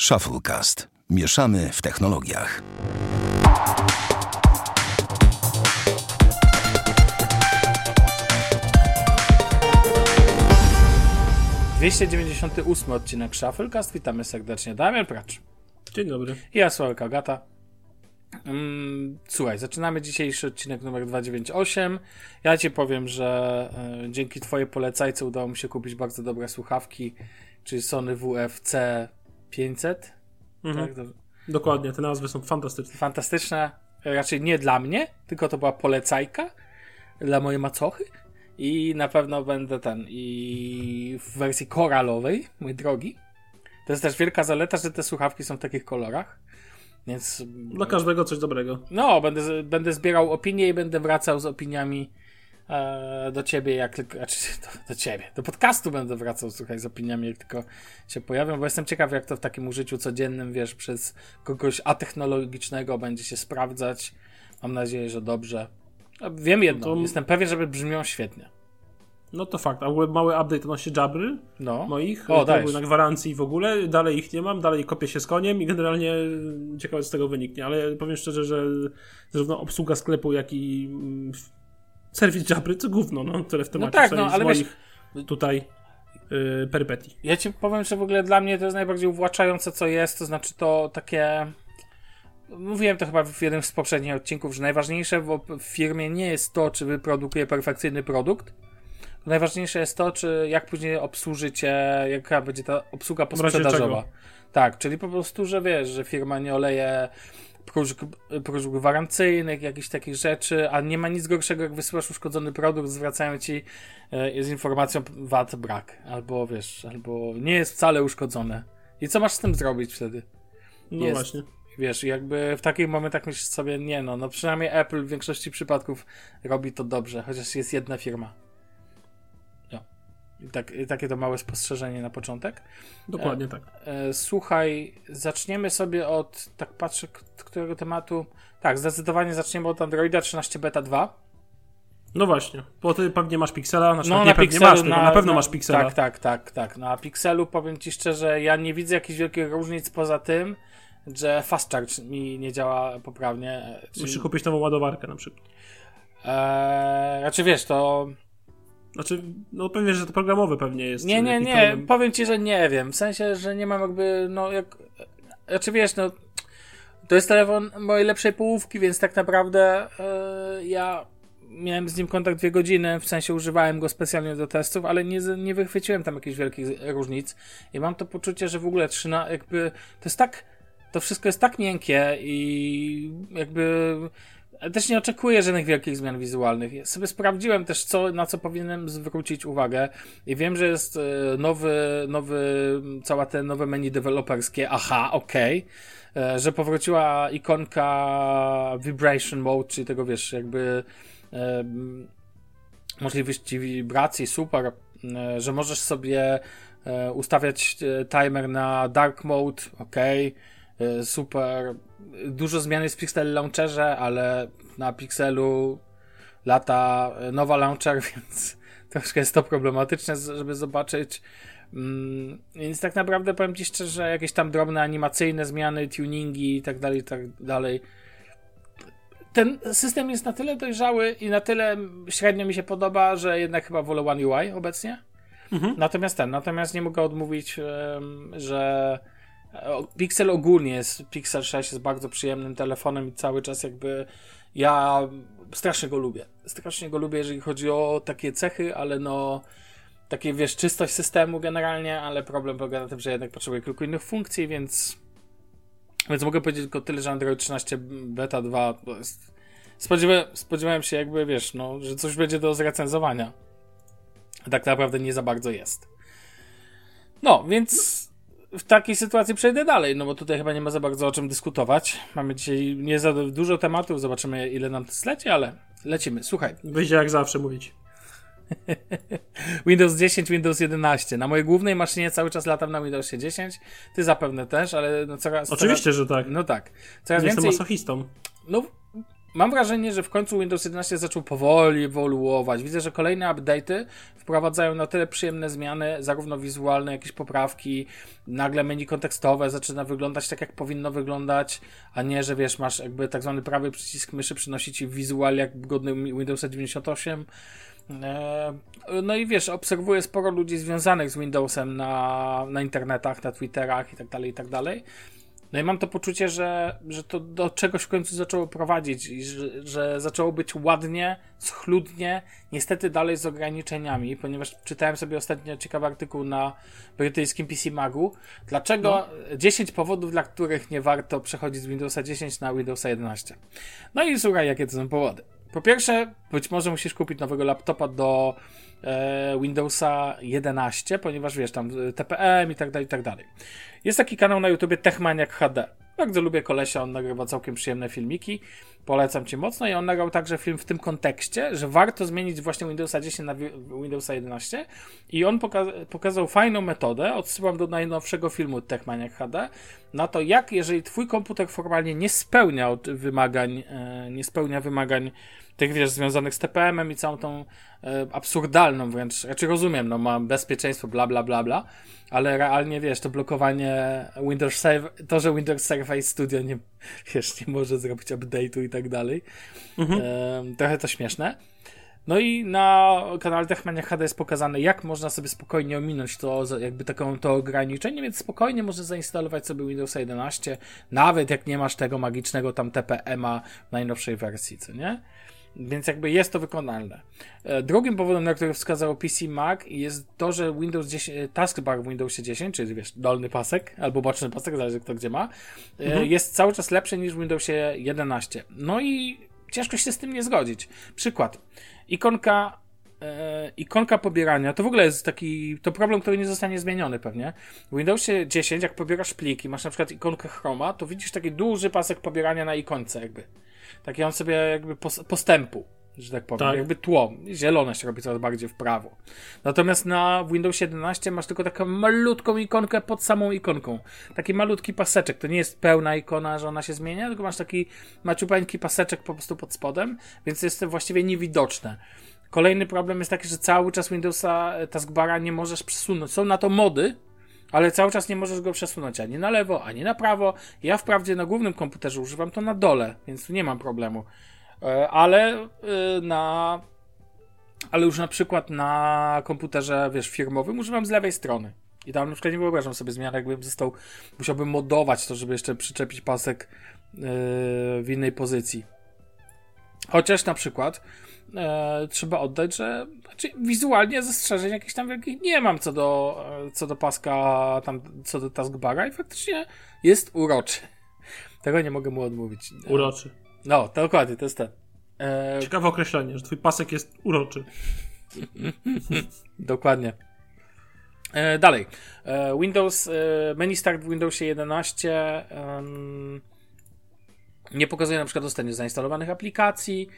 Shufflecast. Mieszamy w technologiach. Dwieście dziewięćdziesiąty ósmy odcinek Shufflecast. Witamy serdecznie. Damian Pracz. Dzień dobry. I ja, Sławek Agata. Mm, słuchaj, zaczynamy dzisiejszy odcinek numer 298. Ja ci powiem, że y, dzięki twojej polecajce udało mi się kupić bardzo dobre słuchawki, czyli Sony WFC 500. Mhm. Tak, Dokładnie, te nazwy są fantastyczne. fantastyczne, raczej nie dla mnie, tylko to była polecajka dla mojej macochy. I na pewno będę ten, i w wersji koralowej, mój drogi. To jest też wielka zaleta, że te słuchawki są w takich kolorach. Więc Dla każdego coś dobrego. no, będę, będę zbierał opinie i będę wracał z opiniami do ciebie, jak tylko. Znaczy, do, do ciebie. Do podcastu będę wracał, słuchaj, z opiniami, jak tylko się pojawią, bo jestem ciekaw, jak to w takim użyciu codziennym, wiesz, przez kogoś atechnologicznego będzie się sprawdzać. Mam nadzieję, że dobrze. Wiem jedno, No to- jestem pewien, że brzmią świetnie. No to fakt. A w ogóle mały update odnośnie Jabry No. moich. O, były na gwarancji w ogóle. Dalej ich nie mam, dalej kopię się z koniem i generalnie ciekawe co z tego wyniknie. Ale powiem szczerze, że zarówno obsługa sklepu, jak i mm, serwis Jabry to gówno, no, które w temacie tak, no, z ale wiesz- moich tutaj yy, perypetii. Ja ci powiem, że w ogóle dla mnie to jest najbardziej uwłaczające, co jest, to znaczy to takie. Mówiłem to chyba w jednym z poprzednich odcinków, że najważniejsze w firmie nie jest to, czy wyprodukuje perfekcyjny produkt. Najważniejsze jest to, czy jak później obsłużycie, jaka będzie ta obsługa posprzedażowa. Tak, czyli po prostu, że wiesz, że firma nie oleje próżb, próżb gwarancyjnych, jakichś takich rzeczy, a nie ma nic gorszego, jak wysyłasz uszkodzony produkt, zwracają ci e, z informacją VAT brak, albo wiesz, albo nie jest wcale uszkodzone. I co masz z tym zrobić wtedy? No Jest. właśnie. Wiesz, jakby w takich momentach myślisz sobie, nie no, no przynajmniej Apple w większości przypadków robi to dobrze, chociaż jest jedna firma. No. Tak, takie to małe spostrzeżenie na początek. Dokładnie tak. E, słuchaj, zaczniemy sobie od, tak patrzę, którego tematu. Tak, zdecydowanie zaczniemy od Androida 13 Beta 2. No właśnie. Bo ty pewnie masz Pixela, znaczy No, nie na pewnie masz, tylko na, pewno masz Pixela. Tak, tak, tak, tak. Na Pixelu powiem ci szczerze, ja nie widzę jakichś wielkich różnic poza tym, że Fast Charge mi nie działa poprawnie. e, Czyli, Musisz kupić nową ładowarkę na przykład. e, znaczy wiesz, to Znaczy, no pewnie, że to programowe pewnie jest. Nie, nie, nie. problem. Powiem ci, że nie wiem. W sensie, że nie mam jakby, no jak. Znaczy wiesz, no. To jest telefon mojej lepszej połówki, więc tak naprawdę e, ja miałem z nim kontakt dwie godziny, w sensie używałem go specjalnie do testów, ale nie, nie wychwyciłem tam jakichś wielkich różnic. I mam to poczucie, że w ogóle trzyna, jakby. To jest tak. To wszystko jest tak miękkie i jakby. Też nie oczekuję żadnych wielkich zmian wizualnych. Ja sobie sprawdziłem też, co, na co powinienem zwrócić uwagę. I wiem, że jest e, nowy, nowy, cała te nowe menu deweloperskie. Aha, okej. E, Że powróciła ikonka Vibration Mode, czyli tego wiesz, jakby e, możliwości wibracji, super. E, Że możesz sobie ustawiać timer na dark mode, okej. E, Super. Dużo zmian jest w Pixel Launcherze, ale na Pixelu lata e, nowa launcher, więc troszkę jest to problematyczne, żeby zobaczyć. Mm, Więc tak naprawdę powiem Ci szczerze, jakieś tam drobne animacyjne zmiany, tuningi i tak dalej, i tak dalej. Ten system jest na tyle dojrzały i na tyle średnio mi się podoba, że jednak chyba wolę One UI obecnie. Mhm. Natomiast ten, natomiast nie mogę odmówić, że e, Pixel ogólnie jest, Pixel 6 jest bardzo przyjemnym telefonem i cały czas jakby ja strasznie go lubię. Strasznie go lubię, jeżeli chodzi o takie cechy, ale no takie wiesz, czystość systemu generalnie, ale problem polega na tym, że jednak potrzebuję kilku innych funkcji, więc więc mogę powiedzieć tylko tyle, że Android 13 Beta 2 to jest spodziewałem, się jakby, wiesz, no, że coś będzie do zrecenzowania. A tak naprawdę nie za bardzo jest. No, więc w takiej sytuacji przejdę dalej, no bo tutaj chyba nie ma za bardzo o czym dyskutować. Mamy dzisiaj nie za dużo tematów, zobaczymy ile nam to zleci, ale lecimy. Słuchaj, Wyjdzie jak zawsze mówić. Windows 10, Windows 11. Na mojej głównej maszynie cały czas latam na Windowsie 10. Ty zapewne też, ale no coraz... Oczywiście, że tak. Coraz, no tak. Coraz Nie jestem więcej... masochistą. No, mam wrażenie, że w końcu Windows 11 zaczął powoli ewoluować. Widzę, że kolejne update'y wprowadzają na tyle przyjemne zmiany, zarówno wizualne, jakieś poprawki, nagle menu kontekstowe zaczyna wyglądać tak, jak powinno wyglądać, a nie, że wiesz, masz jakby tak zwany prawy przycisk myszy przynosi ci wizual jak godny Windowsa 98. E, no i wiesz, obserwuję sporo ludzi związanych z Windowsem na, na internetach, na Twitterach i tak dalej, i tak dalej. No i mam to poczucie, że, że to do czegoś w końcu zaczęło prowadzić i że, że zaczęło być ładnie, schludnie, niestety dalej z ograniczeniami, ponieważ czytałem sobie ostatnio ciekawy artykuł na brytyjskim PC Magu. Dlaczego no. 10 powodów, dla których nie warto przechodzić z Windowsa 10 na Windowsa 11. No i słuchaj, jakie to są powody. Po pierwsze, być może musisz kupić nowego laptopa do Windowsa 11, ponieważ wiesz, tam e, TPM i tak dalej, i tak dalej. Jest taki kanał na YouTubie Techmaniak HD. Bardzo lubię kolesia, on nagrywa całkiem przyjemne filmiki. Polecam ci mocno i on nagrał także film w tym kontekście, że warto zmienić właśnie Windowsa 10 na Windowsa 11 i on poka pokazał fajną metodę, odsyłam do najnowszego filmu Techmaniak HD, na to jak, jeżeli twój komputer formalnie nie spełnia wymagań, e, nie spełnia wymagań tych, wiesz, związanych z TPM-em i całą tą e, absurdalną wręcz, znaczy rozumiem, no mam bezpieczeństwo, bla, bla, bla, bla, ale realnie, wiesz, to blokowanie Windows Server, to, że Windows Surface Studio nie, wiesz, nie może zrobić update'u i tak dalej, mhm. e, trochę to śmieszne. No i na kanale Techmania HD jest pokazane, jak można sobie spokojnie ominąć to, jakby taką to ograniczenie, więc spokojnie można zainstalować sobie Windows 11, nawet jak nie masz tego magicznego tam TPM-a najnowszej wersji, co nie? Więc jakby jest to wykonalne. E, drugim powodem, na który wskazał PC Mac jest to, że Windows 10, e, taskbar w Windowsie 10, czyli wiesz, dolny pasek albo boczny pasek, zależy kto gdzie ma, e, mhm. jest cały czas lepszy niż w Windowsie 11. No i ciężko się z tym nie zgodzić. Przykład. Ikonka e, ikonka pobierania, to w ogóle jest taki, to problem, który nie zostanie zmieniony pewnie. W Windowsie 10, jak pobierasz pliki, masz na przykład ikonkę Chroma, to widzisz taki duży pasek pobierania na ikonce jakby. Taki on sobie jakby postępu, że tak powiem. Tak. Jakby tło. Zielone się robi coraz bardziej w prawo. Natomiast na Windows 11 masz tylko taką malutką ikonkę pod samą ikonką. Taki malutki paseczek. To nie jest pełna ikona, że ona się zmienia, tylko masz taki maciupeńki paseczek po prostu pod spodem, więc jest to właściwie niewidoczne. Kolejny problem jest taki, że cały czas Windowsa e, taskbara nie możesz przesunąć. Są na to mody, ale cały czas nie możesz go przesunąć ani na lewo, ani na prawo. Ja wprawdzie na głównym komputerze używam to na dole, więc tu nie mam problemu. E, ale e, na. Ale już na przykład na komputerze, wiesz, firmowym używam z lewej strony. I tam na przykład nie wyobrażam sobie zmian, jakbym został, musiałbym modować to, żeby jeszcze przyczepić pasek yy, w innej pozycji. Chociaż na przykład e, trzeba oddać, że znaczy, wizualnie zastrzeżeń jakichś tam wielkich nie mam co do, e, co do paska, tam, co do taskbara i faktycznie jest uroczy. Tego nie mogę mu odmówić. Uroczy. No, to dokładnie, to jest ten. E... Ciekawe określenie, że twój pasek jest uroczy. dokładnie. E, dalej. E, Windows, e, menu start w Windowsie 11 nie pokazuje na przykład dostępnie zainstalowanych aplikacji,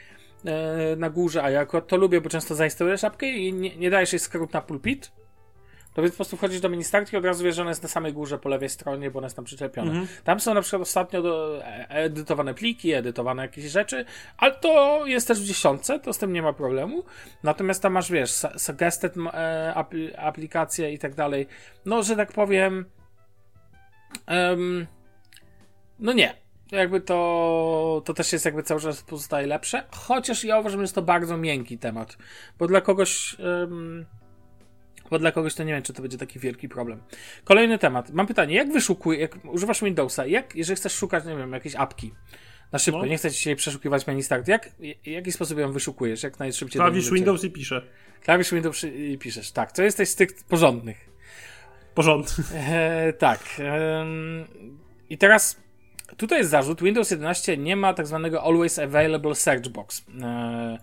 na górze, a ja akurat to lubię, bo często zainstaluję szapkę i nie, nie dajesz jej skrót na pulpit, to więc po prostu wchodzisz do mini i od razu wiesz, że ona jest na samej górze po lewej stronie, bo ona jest tam przyczepiona. -hmm. Tam są na przykład ostatnio do, e, edytowane pliki, edytowane jakieś rzeczy, ale to jest też w dziesiątce, to z tym nie ma problemu. Natomiast tam masz, wiesz, suggested e, aplikacje i tak dalej. No, że tak powiem. Um, no nie jakby to, to też jest jakby cały czas pozostaje lepsze, chociaż ja uważam, że jest to bardzo miękki temat, bo dla kogoś um, bo dla kogoś to nie wiem, czy to będzie taki wielki problem. Kolejny temat. Mam pytanie, jak wyszukuj, jak używasz Windowsa, jak, jeżeli chcesz szukać, nie wiem, jakiejś apki, na szybko, no. nie chcę dzisiaj przeszukiwać menu start, jak, w jaki sposób ją wyszukujesz, jak najszybciej? Klawisz Windows i piszę. Klawisz Windows i piszesz, tak. To jesteś z tych porządnych. Porządny. E, tak. E, I teraz Tutaj jest zarzut, Windows 11 nie ma tak zwanego Always Available Search Box. Eee,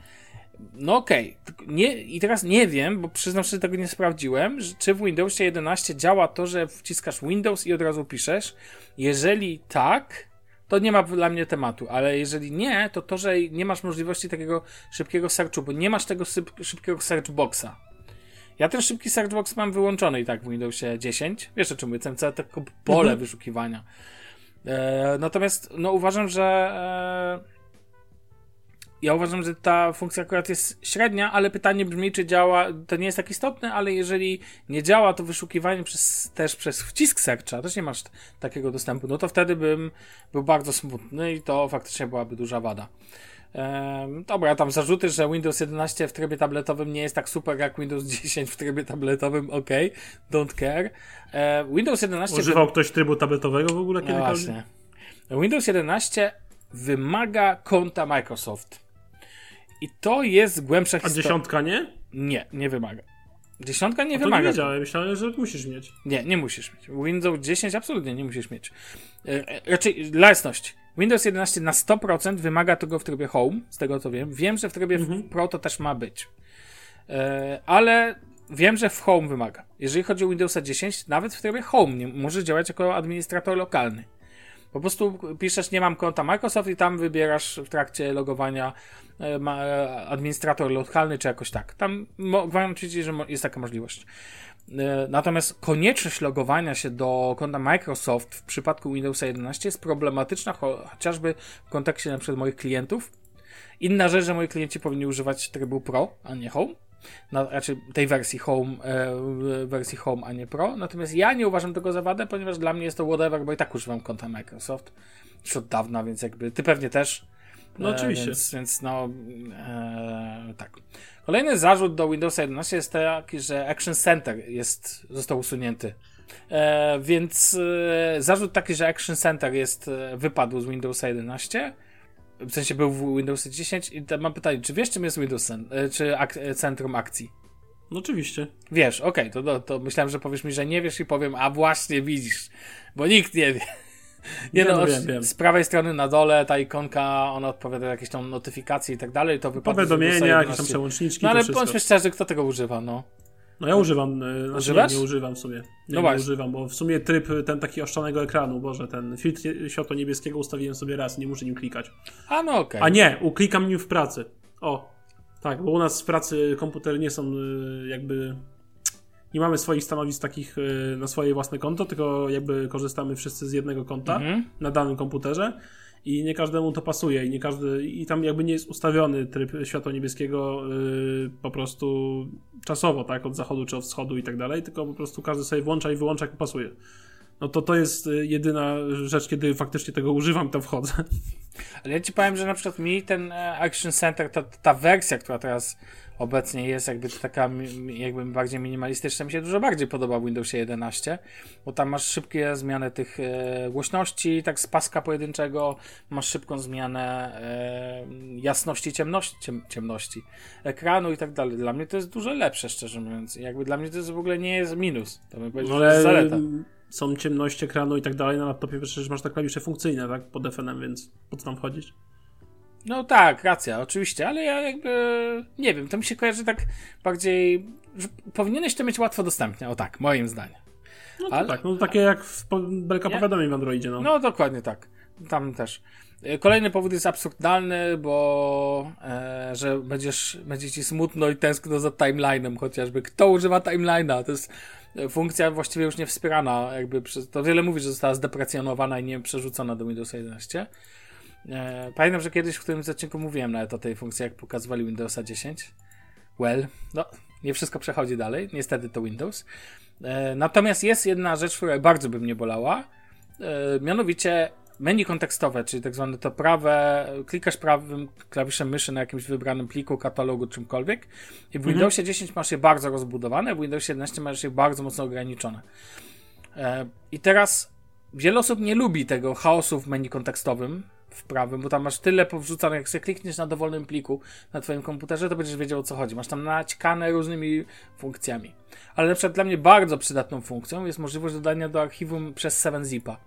no okej, okay. i teraz nie wiem, bo przyznam że tego nie sprawdziłem, czy w Windowsie 11 działa to, że wciskasz Windows i od razu piszesz. Jeżeli tak, to nie ma dla mnie tematu, ale jeżeli nie, to to, że nie masz możliwości takiego szybkiego searchu, bo nie masz tego szybkiego search boxa. Ja ten szybki search box mam wyłączony i tak w Windowsie 10. Wiesz o czym mówię, całe tylko pole mhm. wyszukiwania. E, natomiast no, uważam, że ja uważam, że ta funkcja akurat jest średnia, ale pytanie brzmi, czy działa, to nie jest tak istotne, ale jeżeli nie działa to wyszukiwanie przez, też przez wcisk searcha, też nie masz takiego dostępu, no to wtedy bym był bardzo smutny i to faktycznie byłaby duża wada. Dobra, tam zarzuty, że Windows 11 w trybie tabletowym nie jest tak super jak Windows 10 w trybie tabletowym, ok, don't care. Windows 11... Używał ktoś trybu tabletowego w ogóle No kiedykolwiek? właśnie. Windows 11 wymaga konta Microsoft. I to jest głębsza A historia. dziesiątka nie? Nie, nie wymaga. Dziesiątka nie To nie wymaga. wiedziałem, myślałem, że musisz mieć. Nie, nie musisz mieć. Windows 10 absolutnie nie musisz mieć. E, e, Raczej dla jasności. Windows 11 na 100% wymaga tego w trybie Home, z tego co wiem. Wiem, że w trybie Pro to też ma być. E, ale wiem, że w Home wymaga. Jeżeli chodzi o Windowsa 10, nawet w trybie Home nie może działać jako administrator lokalny. Po prostu piszesz, nie mam konta Microsoft i tam wybierasz w trakcie logowania e, e, administrator lokalny czy jakoś tak. Tam gwarantuję ci, że jest taka możliwość. E, Natomiast konieczność logowania się do konta Microsoft w przypadku Windowsa 11 jest problematyczna cho- chociażby w kontekście na przykład moich klientów. Inna rzecz, że moi klienci powinni używać trybu Pro, a nie Home. Na, znaczy tej wersji Home, e, wersji Home, a nie Pro. Natomiast ja nie uważam tego za wadę, ponieważ dla mnie jest to whatever, bo i tak używam konta Microsoft już od dawna, więc jakby ty pewnie też. No oczywiście. Więc, więc no, e, tak. Kolejny zarzut do Windowsa 11 jest taki, że Action Center jest, został usunięty. E, więc e, zarzut taki, że Action Center jest, e, wypadł z Windowsa 11. W sensie był w Windowsie 10 i mam pytanie, czy wiesz czym jest Windows e, czy ak- e, Centrum Akcji? No oczywiście. Wiesz, okej, to, to, to myślałem, że powiesz mi, że nie wiesz i powiem, a właśnie widzisz, bo nikt nie wie. Nie, no, no wiem, wiem. z prawej strony na dole ta ikonka, ona odpowiada jakieś tam notyfikacje i tak dalej, to wypadło z Powiadomienia, jakieś 11. tam przełączniczki, No ale bądźmy szczerzy, kto tego używa, no. No ja używam, e, znaczy Używasz? nie, nie używam w sumie. Nie, No nie używam, bo w sumie tryb e, ten taki oszczanego ekranu, boże, ten filtr światła niebieskiego ustawiłem sobie raz, nie muszę nim klikać. A no okej. A nie, uklikam nim w pracy. O, tak, bo u nas w pracy komputery nie są y, jakby. Nie mamy swoich stanowisk takich y, na swoje własne konto, tylko jakby korzystamy wszyscy z jednego konta Mhm. na danym komputerze i nie każdemu to pasuje i nie każdy i tam jakby nie jest ustawiony tryb światła niebieskiego y, po prostu czasowo, tak, od zachodu czy od wschodu i tak dalej, tylko po prostu każdy sobie włącza i wyłącza jak pasuje. No to to jest y, jedyna rzecz, kiedy faktycznie tego używam, to wchodzę. Ale ja ci powiem, że na przykład mi ten e, Action Center, ta, ta wersja, która teraz obecnie jest jakby taka jakby bardziej minimalistyczna, mi się dużo bardziej podoba w Windowsie 11, bo tam masz szybkie zmiany tych e, głośności, tak z paska pojedynczego, masz szybką zmianę e, jasności, ciemności, ciem, ciemności ekranu i tak dalej. Dla mnie to jest dużo lepsze, szczerze mówiąc. Jakby dla mnie to jest w ogóle nie jest minus. To bym powiedział, No, że jest ale zaleta. są ciemności ekranu i tak dalej. Na laptopie przecież masz te klawisze funkcyjne, tak? Pod FN-em, więc po co tam wchodzić? No tak, racja, oczywiście, ale ja jakby nie wiem, to mi się kojarzy tak bardziej, że powinieneś to mieć łatwo dostępne, o tak, moim zdaniem. No Ale- tak, no takie jak w belka Nie? powiadomień w Androidzie, no. No dokładnie tak, tam też. E, Kolejny powód jest absurdalny, bo e, że będziesz, będzie ci smutno i tęskno za timeline'em chociażby. Kto używa timeline'a? To jest e, funkcja właściwie już nie wspierana, jakby przez, to wiele mówi, że została zdeprecjonowana i nie przerzucona do Windowsa 11. E, pamiętam, że kiedyś w którymś odcinku mówiłem nawet o tej funkcji, jak pokazywali Windowsa 10. Well, no, nie wszystko przechodzi dalej, niestety to Windows. E, natomiast jest jedna rzecz, która bardzo by mnie bolała, e, mianowicie menu kontekstowe, czyli tak zwane to prawe, klikasz prawym klawiszem myszy na jakimś wybranym pliku, katalogu, czymkolwiek i w Windowsie 10 masz je bardzo rozbudowane, w Windowsie 11 masz je bardzo mocno ograniczone. I teraz wiele osób nie lubi tego chaosu w menu kontekstowym w prawym, bo tam masz tyle powrzucanych, jak sobie klikniesz na dowolnym pliku na twoim komputerze, to będziesz wiedział o co chodzi. Masz tam naćkane różnymi funkcjami. Ale na przykład dla mnie bardzo przydatną funkcją jest możliwość dodania do archiwum przez 7-zipa.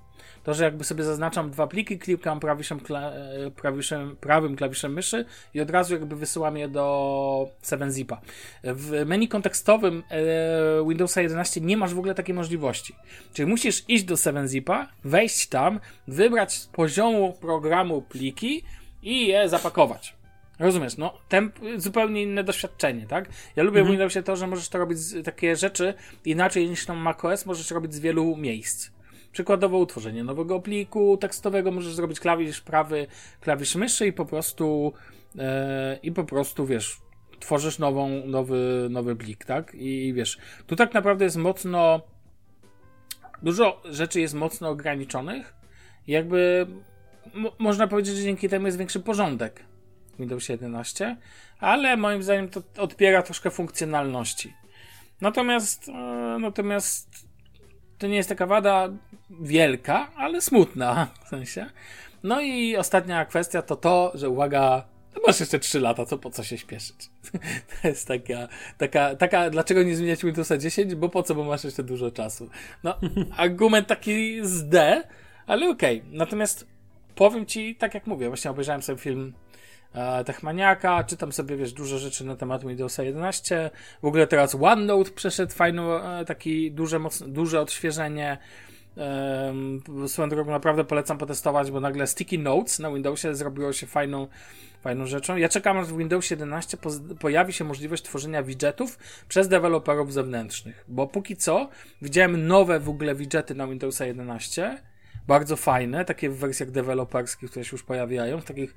To, że jakby sobie zaznaczam dwa pliki, klikam klawiszem, kla, e, klawiszem, prawym klawiszem myszy i od razu jakby wysyłam je do 7-zipa. W menu kontekstowym e, Windowsa 11 nie masz w ogóle takiej możliwości. Czyli musisz iść do 7-zipa, wejść tam, wybrać z poziomu programu pliki i je zapakować. Rozumiesz, no, temp, zupełnie inne doświadczenie, tak? Ja lubię w Windowsie to, że możesz to robić z, takie rzeczy inaczej niż na macOS, możesz robić z wielu miejsc. Przykładowo utworzenie nowego pliku tekstowego możesz zrobić klawisz prawy, klawisz myszy i po prostu e, i po prostu, wiesz, tworzysz nową, nowy, nowy plik, tak? I wiesz, tu tak naprawdę jest mocno, dużo rzeczy jest mocno ograniczonych, jakby można powiedzieć, że dzięki temu jest większy porządek w Windows 11, ale moim zdaniem to odbiera troszkę funkcjonalności. Natomiast, e, natomiast to nie jest taka wada wielka, ale smutna w sensie. No i ostatnia kwestia to to, że uwaga, no masz jeszcze 3 lata, to po co się śpieszyć? To jest taka, taka, taka, dlaczego nie zmieniać Windowsa 10? Bo po co, bo masz jeszcze dużo czasu. No, argument taki z D, ale okej. Okay. Natomiast powiem ci, tak jak mówię, właśnie obejrzałem sobie film Techmaniaka, czytam sobie, wiesz, dużo rzeczy na temat Windowsa 11. W ogóle teraz OneNote przeszedł fajną, e, taki duże, duże odświeżenie. Swoją drogą naprawdę polecam potestować, bo nagle Sticky Notes na Windowsie zrobiło się fajną, fajną rzeczą. Ja czekam, aż w Windows 11 po, pojawi się możliwość tworzenia widgetów przez deweloperów zewnętrznych, bo póki co widziałem nowe w ogóle widgety na Windowsa 11, bardzo fajne, takie w wersjach deweloperskich, które się już pojawiają, takich,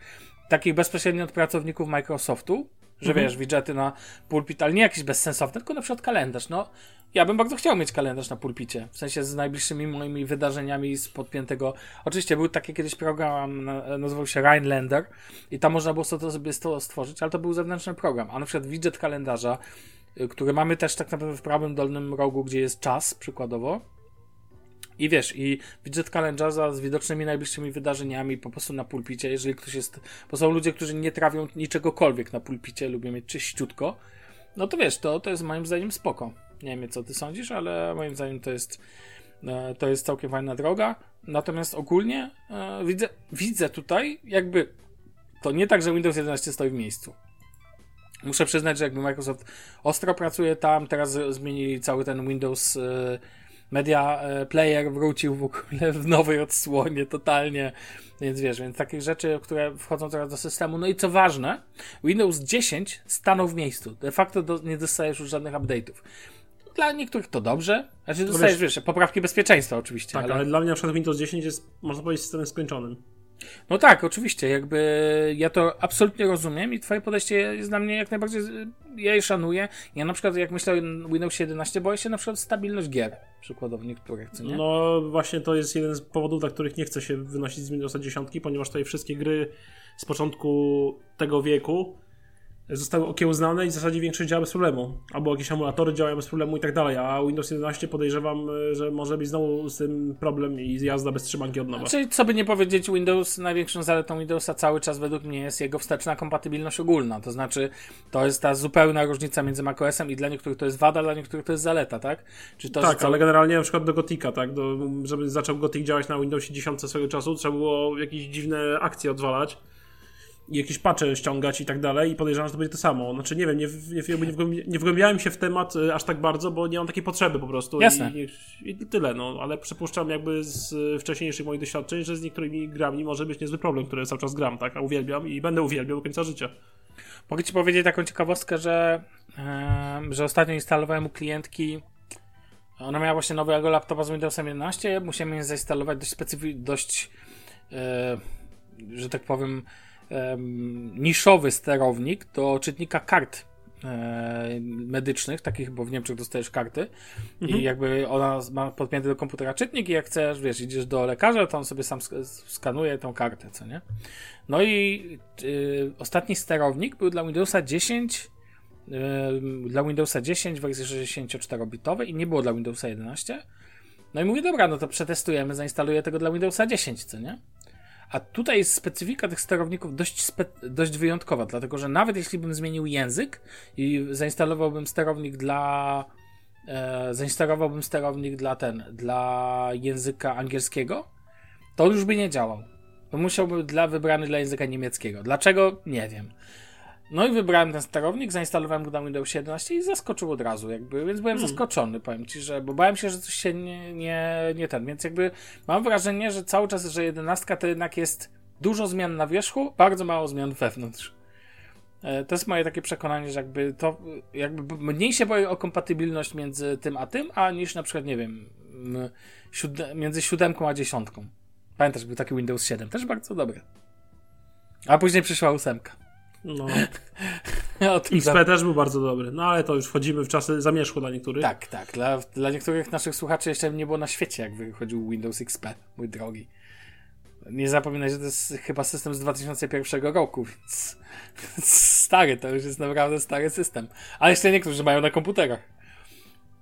takich bezpośrednio od pracowników Microsoftu, że mhm. wiesz, widgety na pulpit, ale nie jakieś bezsensowne, tylko na przykład kalendarz. No, ja bym bardzo chciał mieć kalendarz na pulpicie, w sensie z najbliższymi moimi wydarzeniami z podpiętego. Oczywiście był taki kiedyś program, nazywał się Rhinelander i tam można było sobie to stworzyć, ale to był zewnętrzny program. A na przykład widget kalendarza, y, który mamy też tak naprawdę w prawym dolnym rogu, gdzie jest czas, przykładowo i wiesz, i widget kalendarza z widocznymi najbliższymi wydarzeniami po prostu na pulpicie, jeżeli ktoś jest, bo są ludzie, którzy nie trawią niczegokolwiek na pulpicie, lubią mieć czyściutko, no to wiesz, to, to jest moim zdaniem spoko. Nie wiem, co ty sądzisz, ale moim zdaniem to jest, e, to jest całkiem fajna droga. Natomiast ogólnie e, widzę, widzę tutaj jakby to nie tak, że Windows 11 stoi w miejscu. Muszę przyznać, że jakby Microsoft ostro pracuje tam, teraz zmienili cały ten Windows e, Media e, Player wrócił w ogóle w nowej odsłonie totalnie, więc wiesz, więc takich rzeczy, które wchodzą teraz do systemu. No i co ważne, Windows 10 stanął w miejscu. De facto do, nie dostajesz już żadnych update'ów. Dla niektórych to dobrze. Znaczy dostajesz, wiesz, wiesz poprawki bezpieczeństwa oczywiście. Tak, ale... ale... dla mnie na przykład Windows 10 jest, można powiedzieć, systemem skończonym. No tak, oczywiście, jakby ja to absolutnie rozumiem i twoje podejście jest dla mnie jak najbardziej, ja je szanuję. Ja na przykład jak myślę o Windows 11, boję się na przykład stabilność gier, przykładowo niektórych, co nie? No właśnie to jest jeden z powodów, dla których nie chcę się wynosić z Windowsa 10, ponieważ tutaj wszystkie gry z początku tego wieku zostały okiełznane i w zasadzie większość działa bez problemu. Albo jakieś emulatory działają bez problemu i tak dalej, a Windows 11 podejrzewam, e, że może być znowu z tym problem i jazda bez trzymanki od nowa. Czyli co by nie powiedzieć, Windows, największą zaletą Windowsa cały czas według mnie jest jego wsteczna kompatybilność ogólna, to znaczy to jest ta zupełna różnica między macOSem i dla niektórych to jest wada, dla niektórych to jest zaleta, tak? Czy to, tak, ale generalnie na przykład do Gotika, tak, do, żeby zaczął Gothic działać na Windowsie 10 swego czasu, trzeba było jakieś dziwne akcje odwalać jakieś pacze ściągać i tak dalej i podejrzewam, że to będzie to samo. Znaczy nie wiem, nie, nie, nie, wgłębiałem się w temat y, aż tak bardzo, bo nie mam takiej potrzeby po prostu. Jasne. I, i, tyle, no. Ale przypuszczam jakby z wcześniejszych moich doświadczeń, że z niektórymi grami może być niezły problem, które cały czas gram, tak? A uwielbiam i będę uwielbiał do końca życia. Mogę ci powiedzieć taką ciekawostkę, że, yy, że ostatnio instalowałem u klientki ona miała właśnie nowego laptopa z Windowsem 11, musiałem je zainstalować dość specyficznie, dość yy, że tak powiem niszowy sterownik do czytnika kart e, medycznych, takich, bo w Niemczech dostajesz karty mhm. i jakby ona ma podpięty do komputera czytnik i jak chcesz, wiesz, idziesz do lekarza, to on sobie sam skanuje tą kartę, co nie? No i y, ostatni sterownik był dla Windowsa 10 y, dla Windowsa 10 w wersji 64-bitowej i nie było dla Windowsa 11. No i mówię, dobra, no to przetestujemy, zainstaluję tego dla Windowsa 10, co nie? A tutaj jest specyfika tych sterowników dość, spe- dość wyjątkowa, dlatego że nawet jeśli bym zmienił język i zainstalowałbym sterownik dla. E, zainstalowałbym sterownik dla ten, dla języka angielskiego, to już by nie działał. To musiałby dla wybrany dla języka niemieckiego. Dlaczego? Nie wiem. No i wybrałem ten sterownik, zainstalowałem go na Windows 11 i zaskoczył od razu, jakby, więc byłem hmm. zaskoczony, powiem ci, że, bo bałem się, że coś się nie, nie, nie ten, więc jakby mam wrażenie, że cały czas, że 11 to jednak jest dużo zmian na wierzchu, bardzo mało zmian wewnątrz. E, to jest moje takie przekonanie, że jakby to, jakby mniej się boję o kompatybilność między tym a tym, a niż na przykład, nie wiem, siódme, między siódemką a dziesiątką. Pamiętasz, był taki Windows 7, też bardzo dobry. A później przyszła ósemka. No. XP też był bardzo dobry, no ale to już wchodzimy w czasy zamierzchu dla niektórych. Tak, tak. Dla, dla niektórych naszych słuchaczy jeszcze nie było na świecie, jak wychodził Windows XP, mój drogi. Nie zapominaj, że to jest chyba system z 2001 roku, więc stary, to już jest naprawdę stary system. Ale jeszcze niektórzy mają na komputerach.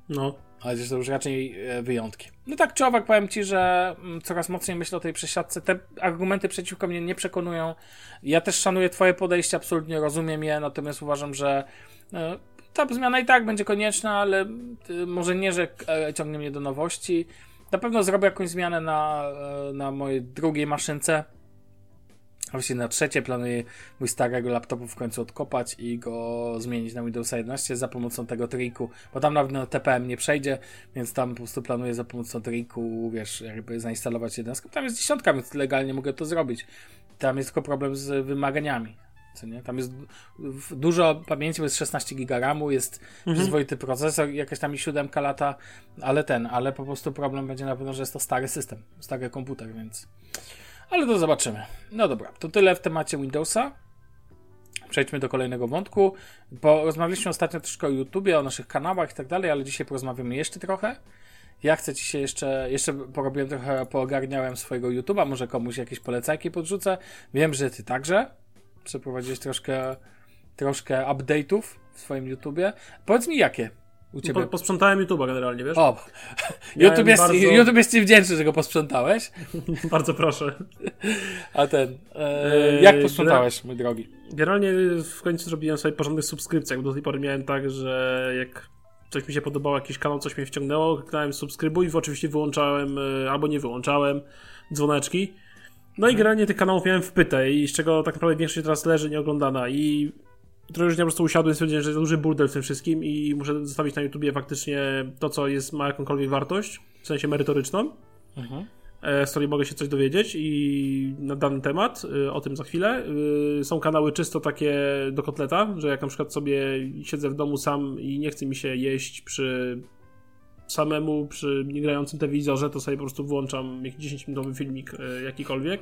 No. Ale to już raczej e, wyjątki. No tak czy owak powiem Ci, że mm, coraz mocniej myślę o tej przesiadce. Te argumenty przeciwko mnie nie przekonują. Ja też szanuję Twoje podejście, absolutnie rozumiem je, natomiast uważam, że e, ta zmiana i tak będzie konieczna, ale e, może nie, że ciągnie mnie do nowości. Na pewno zrobię jakąś zmianę na, na mojej drugiej maszynce. A Właściwie na trzecie planuję mój starego laptopu w końcu odkopać i go zmienić na Windows 11 za pomocą tego triku, bo tam nawet na TPM nie przejdzie, więc tam po prostu planuję za pomocą triku, wiesz, jakby zainstalować jednostkę. Tam jest dziesiątka, więc legalnie mogę to zrobić. Tam jest tylko problem z wymaganiami. Co nie? Tam jest dużo pamięci, bo jest 16 giga RAMu, jest przyzwoity procesor, jakaś tam i 7 lata, ale ten, ale po prostu problem będzie na pewno, że jest to stary system, stary komputer, więc... Ale to zobaczymy. No dobra, to tyle w temacie Windowsa. Przejdźmy do kolejnego wątku, bo rozmawialiśmy ostatnio troszkę o YouTubie, o naszych kanałach i tak dalej, ale dzisiaj porozmawiamy jeszcze trochę. Ja chcę ci się jeszcze, jeszcze porobiłem trochę, poogarniałem swojego YouTube'a, może komuś jakieś polecajki podrzucę. Wiem, że ty także przeprowadziłeś troszkę, troszkę update'ów w swoim YouTubie. Powiedz mi jakie u ciebie. Po, posprzątałem YouTube'a generalnie, wiesz? O, YouTube jest, bardzo- YouTube jest ci wdzięczny, że go posprzątałeś. Bardzo proszę. A ten, e, Eee, jak posprzątałeś, mój drogi? Generalnie w końcu zrobiłem sobie porządek w subskrypcjach, bo do tej pory miałem tak, że jak coś mi się podobało, jakiś kanał, coś mnie wciągnęło, kliknąłem subskrybuj i oczywiście wyłączałem e, albo nie wyłączałem dzwoneczki. No i generalnie tych kanałów miałem w pytę i z czego tak naprawdę większość teraz leży nieoglądana i trochę już nie po prostu usiadłem i stwierdziłem, że jest duży burdel w tym wszystkim i muszę zostawić na YouTubie faktycznie to, co jest, ma jakąkolwiek wartość, w sensie merytoryczną Mhm. e, z której mogę się coś dowiedzieć i na dany temat, e, o tym za chwilę. E, Są kanały czysto takie do kotleta, że jak na przykład sobie siedzę w domu sam i nie chce mi się jeść przy samemu, przy niegrającym telewizorze, to sobie po prostu włączam jakiś 10-minutowy filmik jakikolwiek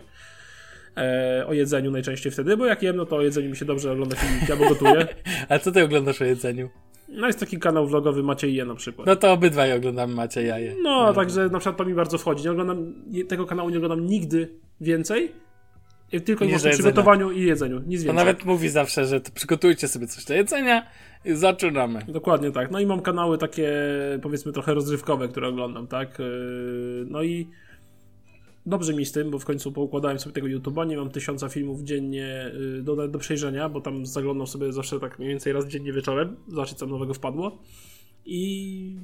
e, o jedzeniu najczęściej wtedy, bo jak jem, no to o jedzeniu mi się dobrze ogląda filmiki albo gotuję. A co ty oglądasz o jedzeniu? No jest taki kanał vlogowy Maciej Je na przykład. No to obydwaj oglądamy Macie Jaje. No, także na przykład to mi bardzo wchodzi. Nie oglądam, tego kanału nie oglądam nigdy więcej. Tylko i wyłącznie przy jedzenia. gotowaniu i jedzeniu. Nic To więcej. nawet mówi zawsze, że przygotujcie sobie coś do jedzenia i zaczynamy. Dokładnie tak. No i mam kanały takie, powiedzmy, trochę rozrywkowe, które oglądam, tak? Yy, No i dobrze mi z tym, bo w końcu poukładałem sobie tego YouTube'a. Nie mam tysiąca filmów dziennie yy, do, do przejrzenia, bo tam zaglądam sobie zawsze tak mniej więcej raz dziennie wieczorem, zobaczyć co nowego wpadło. I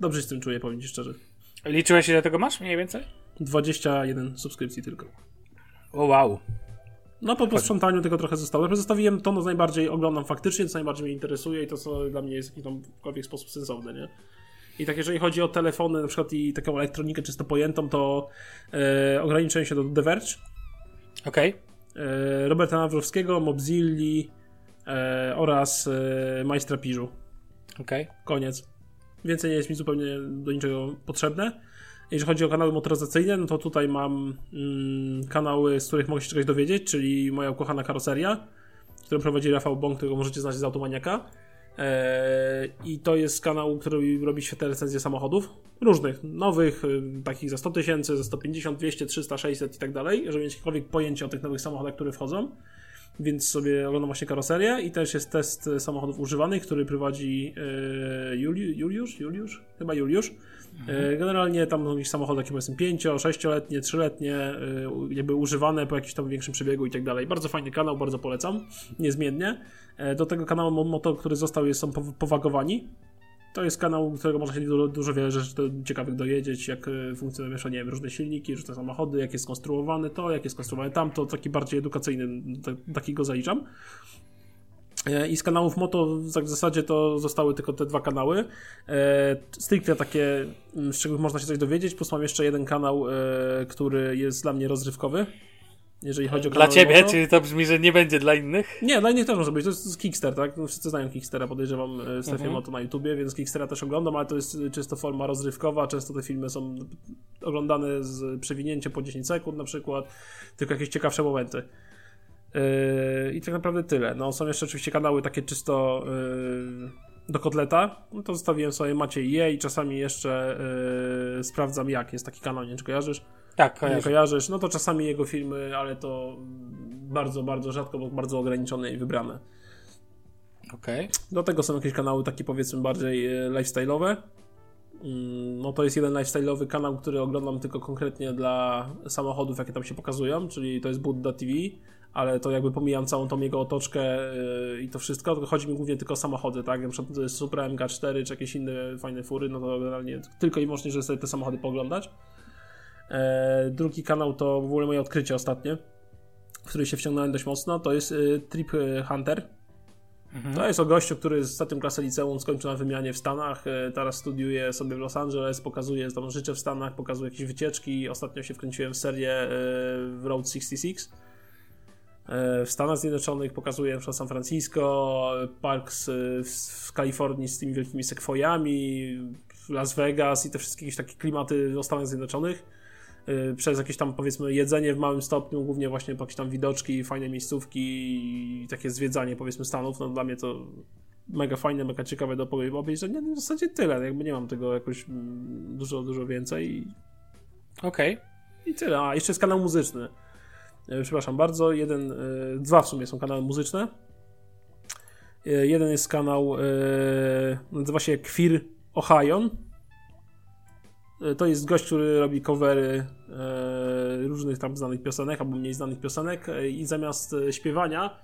dobrze się z tym czuję, powiem Ci szczerze. Liczyłeś ile tego masz mniej więcej? 21 subskrypcji tylko. O wow. No po posprzątaniu tego trochę zostało. Zostawiłem to, co najbardziej oglądam faktycznie, co najbardziej mnie interesuje i to, co dla mnie jest w jakiś tam- w jakikolwiek sposób sensowne, nie? I tak jeżeli chodzi o telefony na przykład i taką elektronikę czysto pojętą, to e, ograniczyłem się do The Verge, Okej. e, Roberta Nawrowskiego, Mobzilli e, oraz e, Majstra Piżu. Okej. Koniec. Więcej nie jest mi zupełnie do niczego potrzebne. Jeżeli chodzi o kanały motoryzacyjne, no to tutaj mam mm, kanały, z których mogę się czegoś dowiedzieć, czyli moja ukochana karoseria, którą prowadzi Rafał Bąk, którego możecie znać z Automaniaka. Eee, I to jest kanał, który robi świetne recenzje samochodów. Różnych, nowych, y, takich za 100 tysięcy, za 150, 200, 300, 600 i tak dalej, żeby mieć jakiekolwiek pojęcie o tych nowych samochodach, które wchodzą. Więc sobie oglądam właśnie karoserię i też jest test samochodów używanych, który prowadzi e, Juli, Juliusz? Juliusz? Chyba Juliusz. E, generalnie tam są jakieś samochody, jakie powiedzmy 5, 6-letnie, 3-letnie, e, jakby używane po jakimś tam większym przebiegu i tak dalej. Bardzo fajny kanał, bardzo polecam, niezmiennie. E, do tego kanału Mo- Moto, który został, jest, są pow- powagowani. To jest kanał, którego można się dużo, dużo wiele rzeczy ciekawych dowiedzieć, jak funkcjonują nie wiem, różne silniki, różne samochody, jak jest skonstruowane to, jak jest skonstruowane tamto, taki bardziej edukacyjny, ta- takiego zaliczam. E, I z kanałów Moto w zasadzie to zostały tylko te dwa kanały. E, stricte takie, mm, z czego można się coś dowiedzieć. Plus mam jeszcze jeden kanał, e, który jest dla mnie rozrywkowy. Jeżeli chodzi o Dla ciebie, Moto. czyli to brzmi, że nie będzie dla innych? Nie, dla innych też może być. To jest Kickster, tak? No, wszyscy znają Kickstera, podejrzewam, e, w strefie Mhm. Moto na YouTubie, więc Kickstera też oglądam, ale to jest czysto forma rozrywkowa. Często te filmy są oglądane z przewinięciem po 10 sekund na przykład, tylko jakieś ciekawsze momenty. Yy, I tak naprawdę tyle. No, są jeszcze oczywiście kanały takie czysto yy, do kotleta. No to zostawiłem sobie Maciej je i czasami jeszcze yy, sprawdzam jak. Jest taki kanał, nie czy kojarzysz? Tak, Nie kojarzysz. No to czasami jego filmy, ale to bardzo, bardzo rzadko, bo bardzo ograniczone i wybrane. Okej. Okay. Do tego są jakieś kanały takie powiedzmy bardziej e, lifestyle'owe. Mm, no to jest jeden lifestyle'owy kanał, który oglądam tylko konkretnie dla samochodów, jakie tam się pokazują, czyli to jest Buddha TV, ale to jakby pomijam całą tą jego otoczkę e, i to wszystko, tylko chodzi mi głównie tylko o samochody, tak? Na przykład to jest Supra MK4 czy jakieś inne fajne fury, no to generalnie tylko i wyłącznie, żeby sobie te samochody pooglądać. E, drugi kanał to w ogóle moje odkrycie ostatnie, w który się wciągnąłem dość mocno, to jest Trip Hunter Mhm. To jest o gościu, który z ostatnią klasę liceum skończył na wymianie w Stanach, teraz studiuje sobie w Los Angeles, pokazuje tam życie w Stanach, pokazuje jakieś wycieczki. Ostatnio się wkręciłem w serię w Road 66 e, w Stanach Zjednoczonych, pokazuje na San Francisco, parks w Kalifornii z tymi wielkimi sekwojami, Las Vegas i te wszystkie takie klimaty o Stanach Zjednoczonych Y, przez jakieś tam powiedzmy jedzenie w małym stopniu, głównie właśnie jakieś tam widoczki, fajne miejscówki i takie zwiedzanie powiedzmy Stanów, no dla mnie to mega fajne, mega ciekawe do obejrzenia, no w zasadzie tyle, jakby nie mam tego jakoś mm, dużo, dużo więcej. Okej. Okay. I tyle, a jeszcze jest kanał muzyczny. Y, przepraszam bardzo, jeden, y, dwa w sumie są kanały muzyczne. Jeden jest kanał, nazywa się Queer Ohio E, to jest gość, który robi covery e, różnych tam znanych piosenek, albo mniej znanych piosenek e, i zamiast śpiewania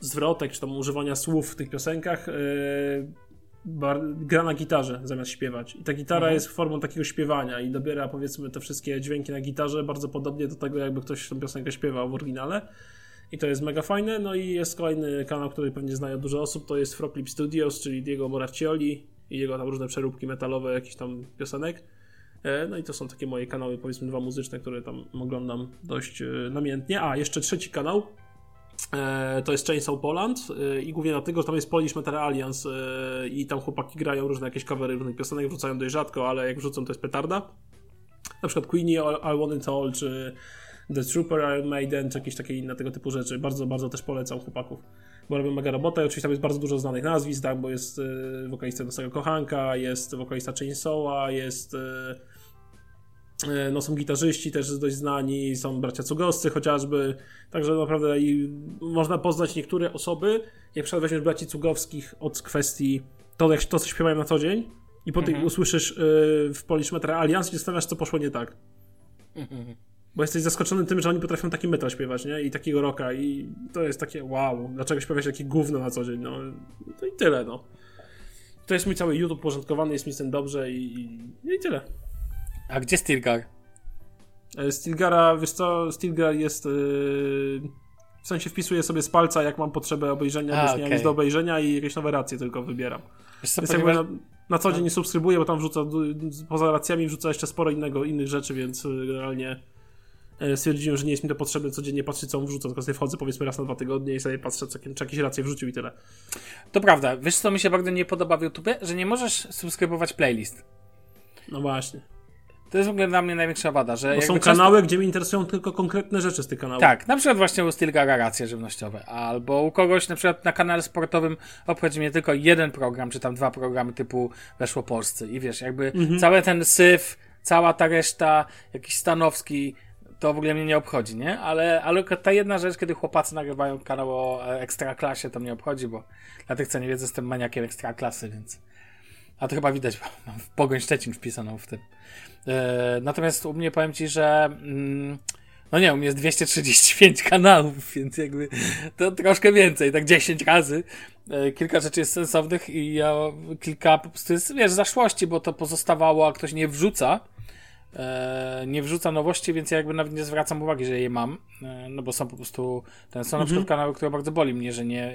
zwrotek, czy tam używania słów w tych piosenkach gra na gitarze zamiast śpiewać. I ta gitara mhm. jest formą takiego śpiewania i dobiera powiedzmy te wszystkie dźwięki na gitarze bardzo podobnie do tego, jakby ktoś tę piosenkę śpiewał w oryginale. I to jest mega fajne. No i jest kolejny kanał, który pewnie znają dużo osób, to jest Froclip Studios, czyli Diego Moraccioli i jego tam różne przeróbki metalowe, jakichś tam piosenek. E, no i to są takie moje kanały, powiedzmy dwa muzyczne, które tam oglądam dość e, namiętnie. A, jeszcze trzeci kanał, to jest Chainsaw Poland i głównie dlatego, że tam jest Polish Metal Alliance i tam chłopaki grają różne jakieś covery różnych piosenek, wrzucają dość rzadko, ale jak wrzucą to jest petarda. Na przykład Queenie, I Want It All, czy The Trooper Iron Maiden, czy jakieś takie inne tego typu rzeczy. Bardzo, bardzo też polecam chłopaków bo robią mega robotę. Oczywiście tam jest bardzo dużo znanych nazwisk, tak, bo jest wokalista Nocego Kochanka, jest wokalista Chainsawa, jest no są gitarzyści też dość znani, są bracia Cugowscy chociażby, także naprawdę i można poznać niektóre osoby, jak przykład weźmiesz braci Cugowskich od kwestii to, jak, to co śpiewają na co dzień i potem mhm. usłyszysz y, w Polish Metal Alliance i zastanawiasz, co poszło nie tak. Mhm. Bo jesteś zaskoczony tym, że oni potrafią taki metal śpiewać, nie? I takiego rocka i to jest takie wow, dlaczego śpiewać takie gówno na co dzień, no. To i tyle, no. To jest mój cały YouTube porządkowany, jest mi z tym dobrze i, i, i tyle. A gdzie Stilgar? E, Stilgara, wiesz co, Stilgar jest... Yy... W sensie wpisuję sobie z palca, jak mam potrzebę obejrzenia, A, okay. nic do obejrzenia i jakieś nowe racje tylko wybieram. Wiesz co, ponieważ... na, na, co dzień nie subskrybuję, bo tam wrzuca, poza racjami wrzuca jeszcze sporo innego, innych rzeczy, więc generalnie E, stwierdziłem, że nie jest mi to potrzebne codziennie patrzeć, co on wrzuca, tylko sobie wchodzę powiedzmy raz na dwa tygodnie i sobie patrzę, co, czy jakieś racje wrzucił i tyle. To prawda. Wiesz, co mi się bardzo nie podoba w YouTube? Że nie możesz subskrybować playlist. No właśnie. To jest w ogóle dla mnie największa wada, że... Bo są często... kanały, gdzie mnie interesują tylko konkretne rzeczy z tych kanałów. Tak, na przykład właśnie u Stilgara racje żywnościowe, albo u kogoś na przykład na kanale sportowym obchodzi mnie tylko jeden program, czy tam dwa programy typu Weszło Polscy i wiesz, jakby mhm. cały ten syf, cała ta reszta, jakiś Stanowski, to w ogóle mnie nie obchodzi, nie? Ale, ale ta jedna rzecz, kiedy chłopacy nagrywają kanał o e, ekstraklasie, to mnie obchodzi, bo dla tych, co nie wiedzą, jestem maniakiem ekstraklasy, więc... A to chyba widać, bo mam w Pogoń Szczecin wpisaną w tym. E, natomiast u mnie powiem Ci, że... Mm, no nie, u mnie jest 235 kanałów, więc jakby to troszkę więcej, tak 10 razy. E, kilka rzeczy jest sensownych i ja kilka po prostu jest, wiesz, zaszłości, bo to pozostawało, a ktoś nie wrzuca e, nie wrzuca nowości, więc ja jakby nawet nie zwracam uwagi, że je mam, no bo są po prostu, ten, są na przykład mhm. kanały, które bardzo boli mnie, że nie,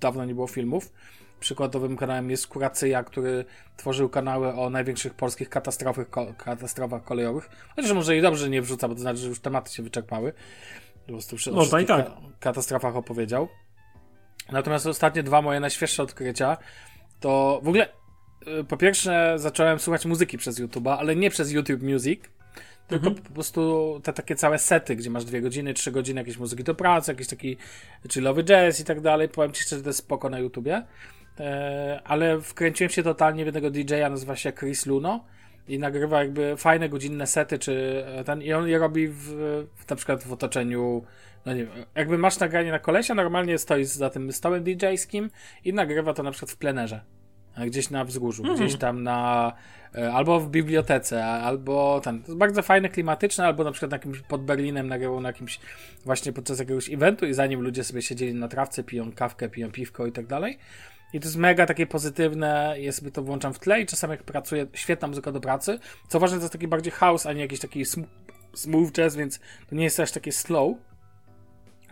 dawno nie było filmów. Przykładowym kanałem jest Kuracyja, który tworzył kanały o największych polskich katastrofach, ko katastrofach kolejowych. Chociaż może i dobrze, nie wrzuca, bo to znaczy, że już tematy się wyczerpały. Po prostu przy i tak. katastrofach opowiedział. Natomiast ostatnie dwa moje najświeższe odkrycia to w ogóle Y, po pierwsze zacząłem słuchać muzyki przez YouTube'a, ale nie przez YouTube Music, tylko po prostu te takie całe sety, gdzie masz dwie godziny, trzy godziny jakieś muzyki do pracy, jakiś taki chillowy jazz i tak dalej. Powiem ci szczerze, to jest spoko na YouTubie. E, ale wkręciłem się totalnie w jednego DJ-a, nazywa się Chris Luno i nagrywa jakby fajne, godzinne sety, czy ten, i on je robi w, w na przykład w otoczeniu no nie wiem, jakby masz nagranie na kolesia, normalnie stoi za tym stołem DJ-skim i nagrywa to na przykład w plenerze. Gdzieś na wzgórzu, Mhm. gdzieś tam na. e, Albo w bibliotece, albo ten. To jest bardzo fajne, klimatyczne, albo na przykład na jakimś pod Berlinem nagrywał na jakimś właśnie podczas jakiegoś eventu i zanim ludzie sobie siedzieli na trawce, piją kawkę, piją piwko i tak dalej. I to jest mega takie pozytywne, ja sobie to włączam w tle i czasami jak pracuję, świetna muzyka do pracy. Co ważne, to jest taki bardziej house, a nie jakiś taki sm- smooth jazz, więc to nie jest aż takie slow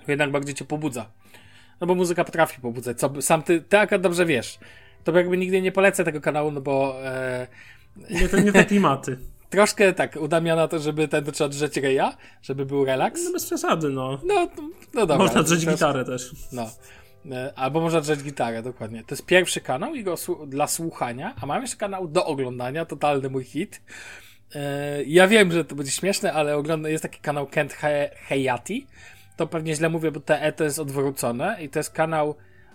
jednak bardziej cię pobudza. No bo muzyka potrafi pobudzać, co by- sam ty, ty akurat dobrze wiesz. To jakby nigdy nie polecę tego kanału, no bo e, Nie, to nie te klimaty. troszkę tak udamia na to, żeby ten trzeba drzeć reja, żeby był relaks. No bez przesady, no. No, no, dobra. Można to drzeć gitarę też. No. E, Albo można drzeć gitarę, dokładnie. To jest pierwszy kanał i go słu- dla słuchania, a mam jeszcze kanał do oglądania, totalny mój hit. E, Ja wiem, że to będzie śmieszne, ale ogląda, jest taki kanał Kent He- Hayati. To pewnie źle mówię, bo te E to jest odwrócone i to jest kanał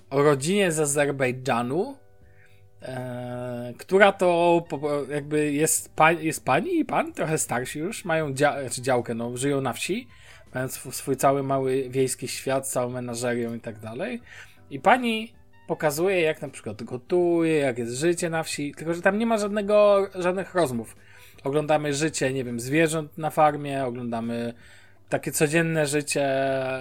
o rodzinie z Azerbejdżanu, e, która to jakby jest, pa, jest pani i pan, trochę starsi już, mają dzia, czy działkę, no, żyją na wsi, mają swój, cały mały wiejski świat, całą menażerią i tak dalej. I pani pokazuje, jak na przykład gotuje, jak jest życie na wsi, tylko że tam nie ma żadnego, żadnych rozmów. Oglądamy życie, nie wiem, zwierząt na farmie, oglądamy takie codzienne życie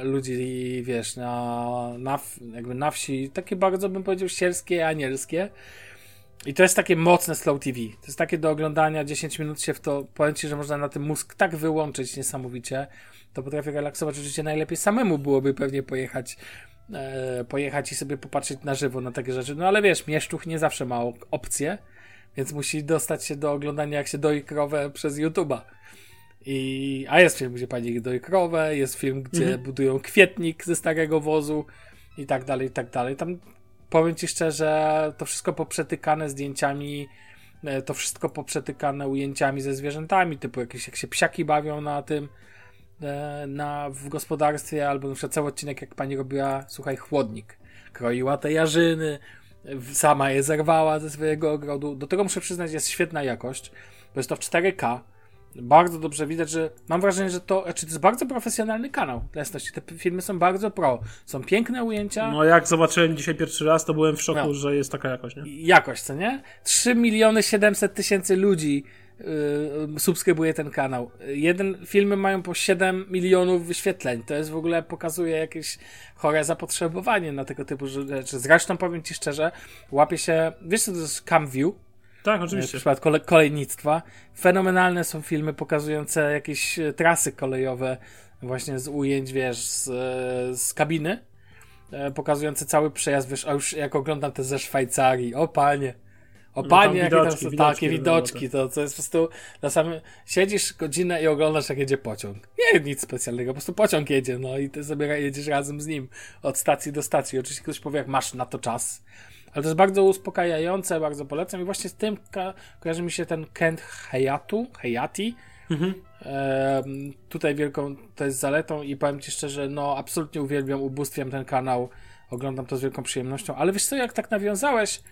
ludzi, wiesz, na, na, jakby na wsi, takie bardzo bym powiedział sielskie, anielskie. I to jest takie mocne slow TV. To jest takie do oglądania, 10 minut się w to, powiem ci, że można na tym mózg tak wyłączyć niesamowicie. To potrafię relaksować. Oczywiście najlepiej samemu byłoby pewnie pojechać, e, pojechać i sobie popatrzeć na żywo na takie rzeczy. No ale wiesz, mieszczuch nie zawsze ma op- opcję, więc musi dostać się do oglądania, jak się doi krowę przez YouTube'a. I, a jest film, gdzie pani doi krowę, jest film, gdzie budują kwietnik ze starego wozu i tak dalej, i tak dalej. Tam powiem ci szczerze, to wszystko poprzetykane zdjęciami, e, to wszystko poprzetykane ujęciami ze zwierzętami, typu jakieś, jak się psiaki bawią na tym, na, w gospodarstwie, albo na przykład cały odcinek, jak pani robiła, słuchaj, chłodnik. Kroiła te jarzyny, sama je zerwała ze swojego ogrodu. Do tego muszę przyznać, jest świetna jakość, bo jest to w 4K. Bardzo dobrze widać, że mam wrażenie, że to, znaczy to jest bardzo profesjonalny kanał. Dla jasności, te filmy są bardzo pro. Są piękne ujęcia. No jak zobaczyłem dzisiaj pierwszy raz, to byłem w szoku, No. że jest taka jakość, nie? jakość, co nie? 3 miliony 700 tysięcy ludzi yy, subskrybuje ten kanał. Jeden filmy mają po 7 milionów wyświetleń. To jest w ogóle pokazuje jakieś chore zapotrzebowanie na tego typu rzeczy. Zresztą powiem ci szczerze, łapie się, wiesz co to jest CamView? Tak, W oczywiście. przypadku kole kolejnictwa. Fenomenalne są filmy pokazujące jakieś e, trasy kolejowe, właśnie z ujęć, wiesz, z, e, z kabiny, e, pokazujące cały przejazd, wiesz, a już jak oglądam te ze Szwajcarii, o panie, o No, panie, tam jakie tam widoczki, są widoczki takie widoczki, to, to jest po prostu na samym, siedzisz godzinę i oglądasz jak jedzie pociąg. Nie nic specjalnego, po prostu pociąg jedzie, no i ty sobie jedziesz razem z nim od stacji do stacji. Oczywiście ktoś powie, jak masz na to czas, ale to jest bardzo uspokajające, bardzo polecam. I właśnie z tym ka- kojarzy mi się ten Kent Hayatu, Hayati. Em, tutaj wielką to jest zaletą i powiem Ci szczerze, no absolutnie uwielbiam, ubóstwiam ten kanał. Oglądam to z wielką przyjemnością. Ale wiesz co, jak tak nawiązałeś,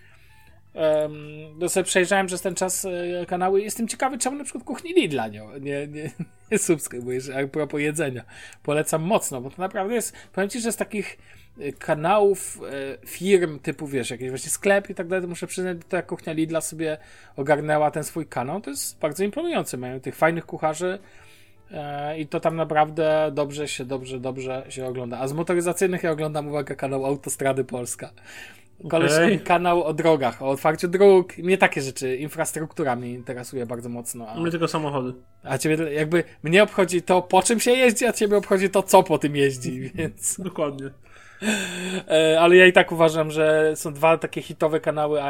um, sobie przejrzałem przez ten czas e, kanały i jestem ciekawy, czemu na przykład kuchni Lidla nie, nie, nie, nie subskrybujesz, a propos jedzenia. Polecam mocno, bo to naprawdę jest, powiem Ci, że z takich kanałów e, firm typu, wiesz, jakieś właśnie sklep i tak dalej, to muszę przyznać, to jak kuchnia Lidla sobie ogarnęła ten swój kanał, to jest bardzo imponujące. Mają tych fajnych kucharzy e, i to tam naprawdę dobrze się, dobrze, dobrze się ogląda. A z motoryzacyjnych ja oglądam, uwaga, kanał Autostrady Polska. Koleś Okej. kanał o drogach, o otwarciu dróg. Mnie takie rzeczy, infrastruktura mnie interesuje bardzo mocno. A, Mnie tylko samochody. a ciebie jakby, mnie obchodzi to, po czym się jeździ, a ciebie obchodzi to, co po tym jeździ, więc... Dokładnie. E, ale ja i tak uważam, że są dwa takie hitowe kanały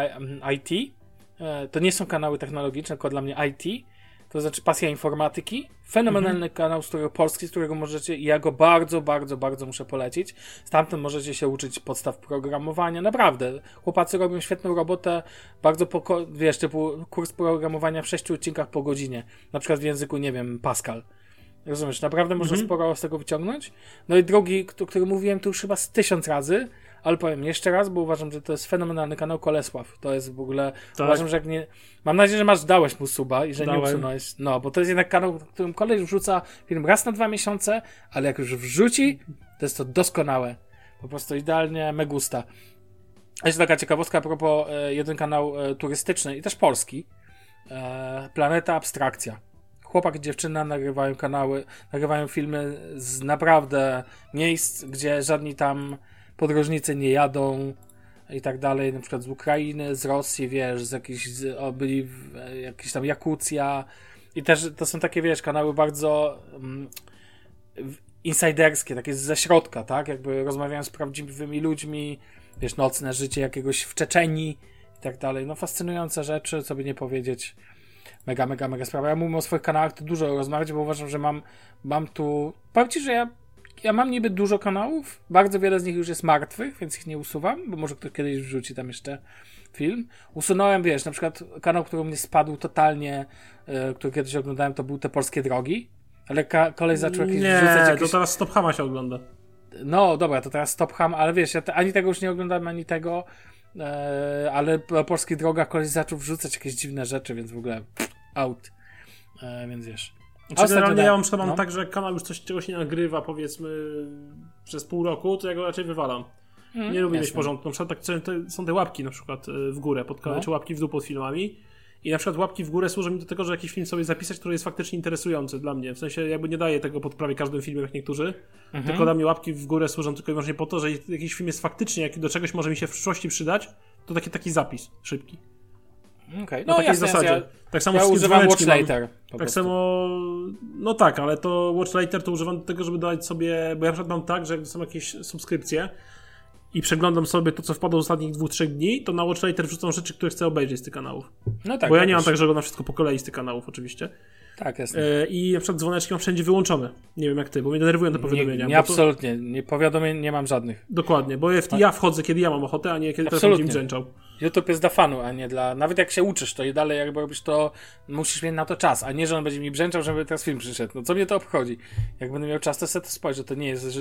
IT. E, to nie są kanały technologiczne, tylko dla mnie IT. to znaczy Pasja Informatyki. Fenomenalny Mhm. kanał, z którego polski, z którego możecie, i ja go bardzo, bardzo, bardzo muszę polecić. Stamtąd możecie się uczyć podstaw programowania. Naprawdę, chłopacy robią świetną robotę, bardzo, poko- wiesz, typu kurs programowania w sześciu odcinkach po godzinie. Na przykład w języku, nie wiem, Pascal. Rozumiesz, naprawdę można Mhm. sporo z tego wyciągnąć. No i drugi, o którym mówiłem tu już chyba z tysiąc razy, ale powiem jeszcze raz, bo uważam, że to jest fenomenalny kanał Kolesław. To jest w ogóle, Tak. uważam, że jak nie... Mam nadzieję, że masz, dałeś mu suba i że nie Dałem. usunąłeś. No, bo to jest jednak kanał, w którym koleś wrzuca film raz na dwa miesiące, ale jak już wrzuci, to jest to doskonałe. Po prostu idealnie me gusta. Jeszcze taka ciekawostka a propos e, jeden kanał e, turystyczny i też polski. E, Planeta Abstrakcja. Chłopak i dziewczyna nagrywają kanały, nagrywają filmy z naprawdę miejsc, gdzie żadni tam podróżnicy nie jadą i tak dalej, na przykład z Ukrainy, z Rosji, wiesz, z jakichś, o, byli w, jakieś tam Jakucja i też to są takie, wiesz, kanały bardzo mm, insiderskie, takie ze środka, tak, jakby rozmawiają z prawdziwymi ludźmi, wiesz, nocne życie jakiegoś w Czeczenii i tak dalej, no fascynujące rzeczy, co by nie powiedzieć, mega, mega, mega sprawa. Ja mówię o swoich kanałach to dużo rozmawiać, bo uważam, że mam, mam tu, powiem Ci, że ja ja mam niby dużo kanałów, bardzo wiele z nich już jest martwych, więc ich nie usuwam, bo może ktoś kiedyś wrzuci tam jeszcze film. Usunąłem, wiesz, na przykład kanał, który mnie spadł totalnie, e, który kiedyś oglądałem, to był Te Polskie Drogi, ale ka- kolej zaczął jakieś Nie, wrzucać to jakieś... teraz Stop Hama się ogląda. No dobra, to teraz Stop Ham, ale wiesz, ja te, ani tego już nie oglądałem, ani tego, e, ale po polskich drogach kolej zaczął wrzucać jakieś dziwne rzeczy, więc w ogóle pff, out. E, więc wiesz. Znaczy, generalnie ja mam no. tak, że jak kanał już coś czegoś nie nagrywa, powiedzmy, przez pół roku, to ja go raczej wywalam. Mm, Nie lubię mieć porządku. Na przykład tak są te, są te łapki na przykład y, w górę, pod, No. czy łapki w dół pod filmami. I na przykład łapki w górę służą mi do tego, że jakiś film sobie zapisać, który jest faktycznie interesujący dla mnie. W sensie jakby nie daję tego pod prawie każdym filmem jak niektórzy. Mhm. Tylko dla mnie łapki w górę służą tylko i wyłącznie po to, że jakiś film jest faktycznie, jak do czegoś może mi się w przyszłości przydać, to taki taki zapis szybki. Okej, Na no takiej jasne, zasadzie. Ja, tak samo ja używam Watch mam. Later. po Tak samo, no tak, ale to Watch Later to używam do tego, żeby dać sobie, bo ja na przykład mam tak, że jak są jakieś subskrypcje i przeglądam sobie to, co wpadło z ostatnich dwóch, trzech dni, to na Watch Later wrzucam rzeczy, które chcę obejrzeć z tych kanałów. No tak, bo ja tak nie mam tak, że oglądam wszystko po kolei z tych kanałów oczywiście. Tak, jest. E, I na przykład dzwoneczki mam wszędzie wyłączone. Nie wiem jak ty, bo mnie denerwują te Nie, powiadomienia. nie to, absolutnie. Nie, powiadomień nie mam żadnych. dokładnie, bo ja, wchodzę, kiedy ja mam ochotę, a nie kiedy Absolutnie. mi brzęczał. YouTube jest dla fanu, a nie dla... Nawet jak się uczysz, to i dalej jakby robisz to, musisz mieć na to czas, a nie, że on będzie mi brzęczał, żeby teraz film przyszedł. No co mnie to obchodzi? Jak będę miał czas, to sobie to spojrzę. To nie jest, że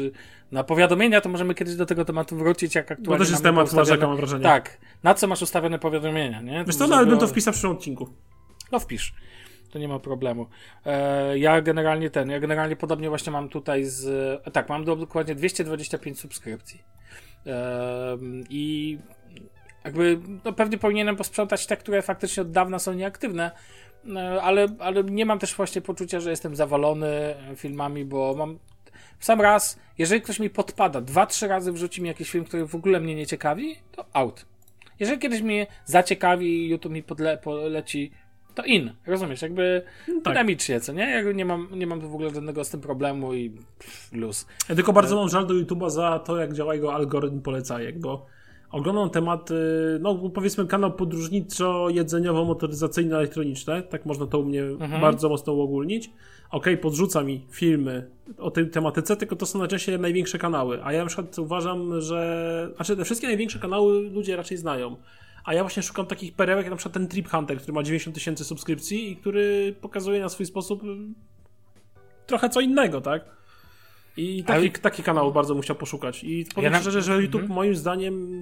na powiadomienia to możemy kiedyś do tego tematu wrócić, jak aktualnie Bo też jest temat poustawione- Łażaka, mam wrażenie. Tak. Na co masz ustawione powiadomienia, nie? Wiesz co, no, ale bym to wpisał w przyszłym odcinku. No wpisz. To nie ma problemu. E, ja generalnie ten, ja generalnie podobnie właśnie mam tutaj z. e, Tak, mam do- dokładnie 225 subskrypcji. E, I jakby no pewnie powinienem posprzątać te, które faktycznie od dawna są nieaktywne. e, Ale, ale nie mam też właśnie poczucia, że jestem zawalony filmami, bo mam w sam raz, jeżeli ktoś mi podpada, dwa, trzy razy wrzuci mi jakiś film, który w ogóle mnie nie ciekawi, to out. Jeżeli kiedyś mnie zaciekawi i YouTube mi podle, poleci, to in. Rozumiesz? Jakby tak. dynamicznie, co nie? Jakby nie mam, nie mam tu w ogóle żadnego z tym problemu i pff, luz. Ja tylko bardzo mam żal do YouTube'a za to, jak działa jego algorytm polecajek, bo oglądam tematy, no powiedzmy kanał podróżniczo-jedzeniowo-motoryzacyjno-elektroniczne, tak można to u mnie bardzo mocno uogólnić. Okej, podrzuca mi filmy o tej tematyce, tylko to są najczęściej największe kanały, a ja na przykład uważam, że, znaczy te wszystkie największe kanały ludzie raczej znają. A ja właśnie szukam takich perełek, jak na przykład ten Trip Hunter, który ma 90 tysięcy subskrypcji i który pokazuje na swój sposób y, trochę co innego, tak? I taki, Ale- taki kanał bardzo chciał poszukać. I powiem na- szczerze, że YouTube moim zdaniem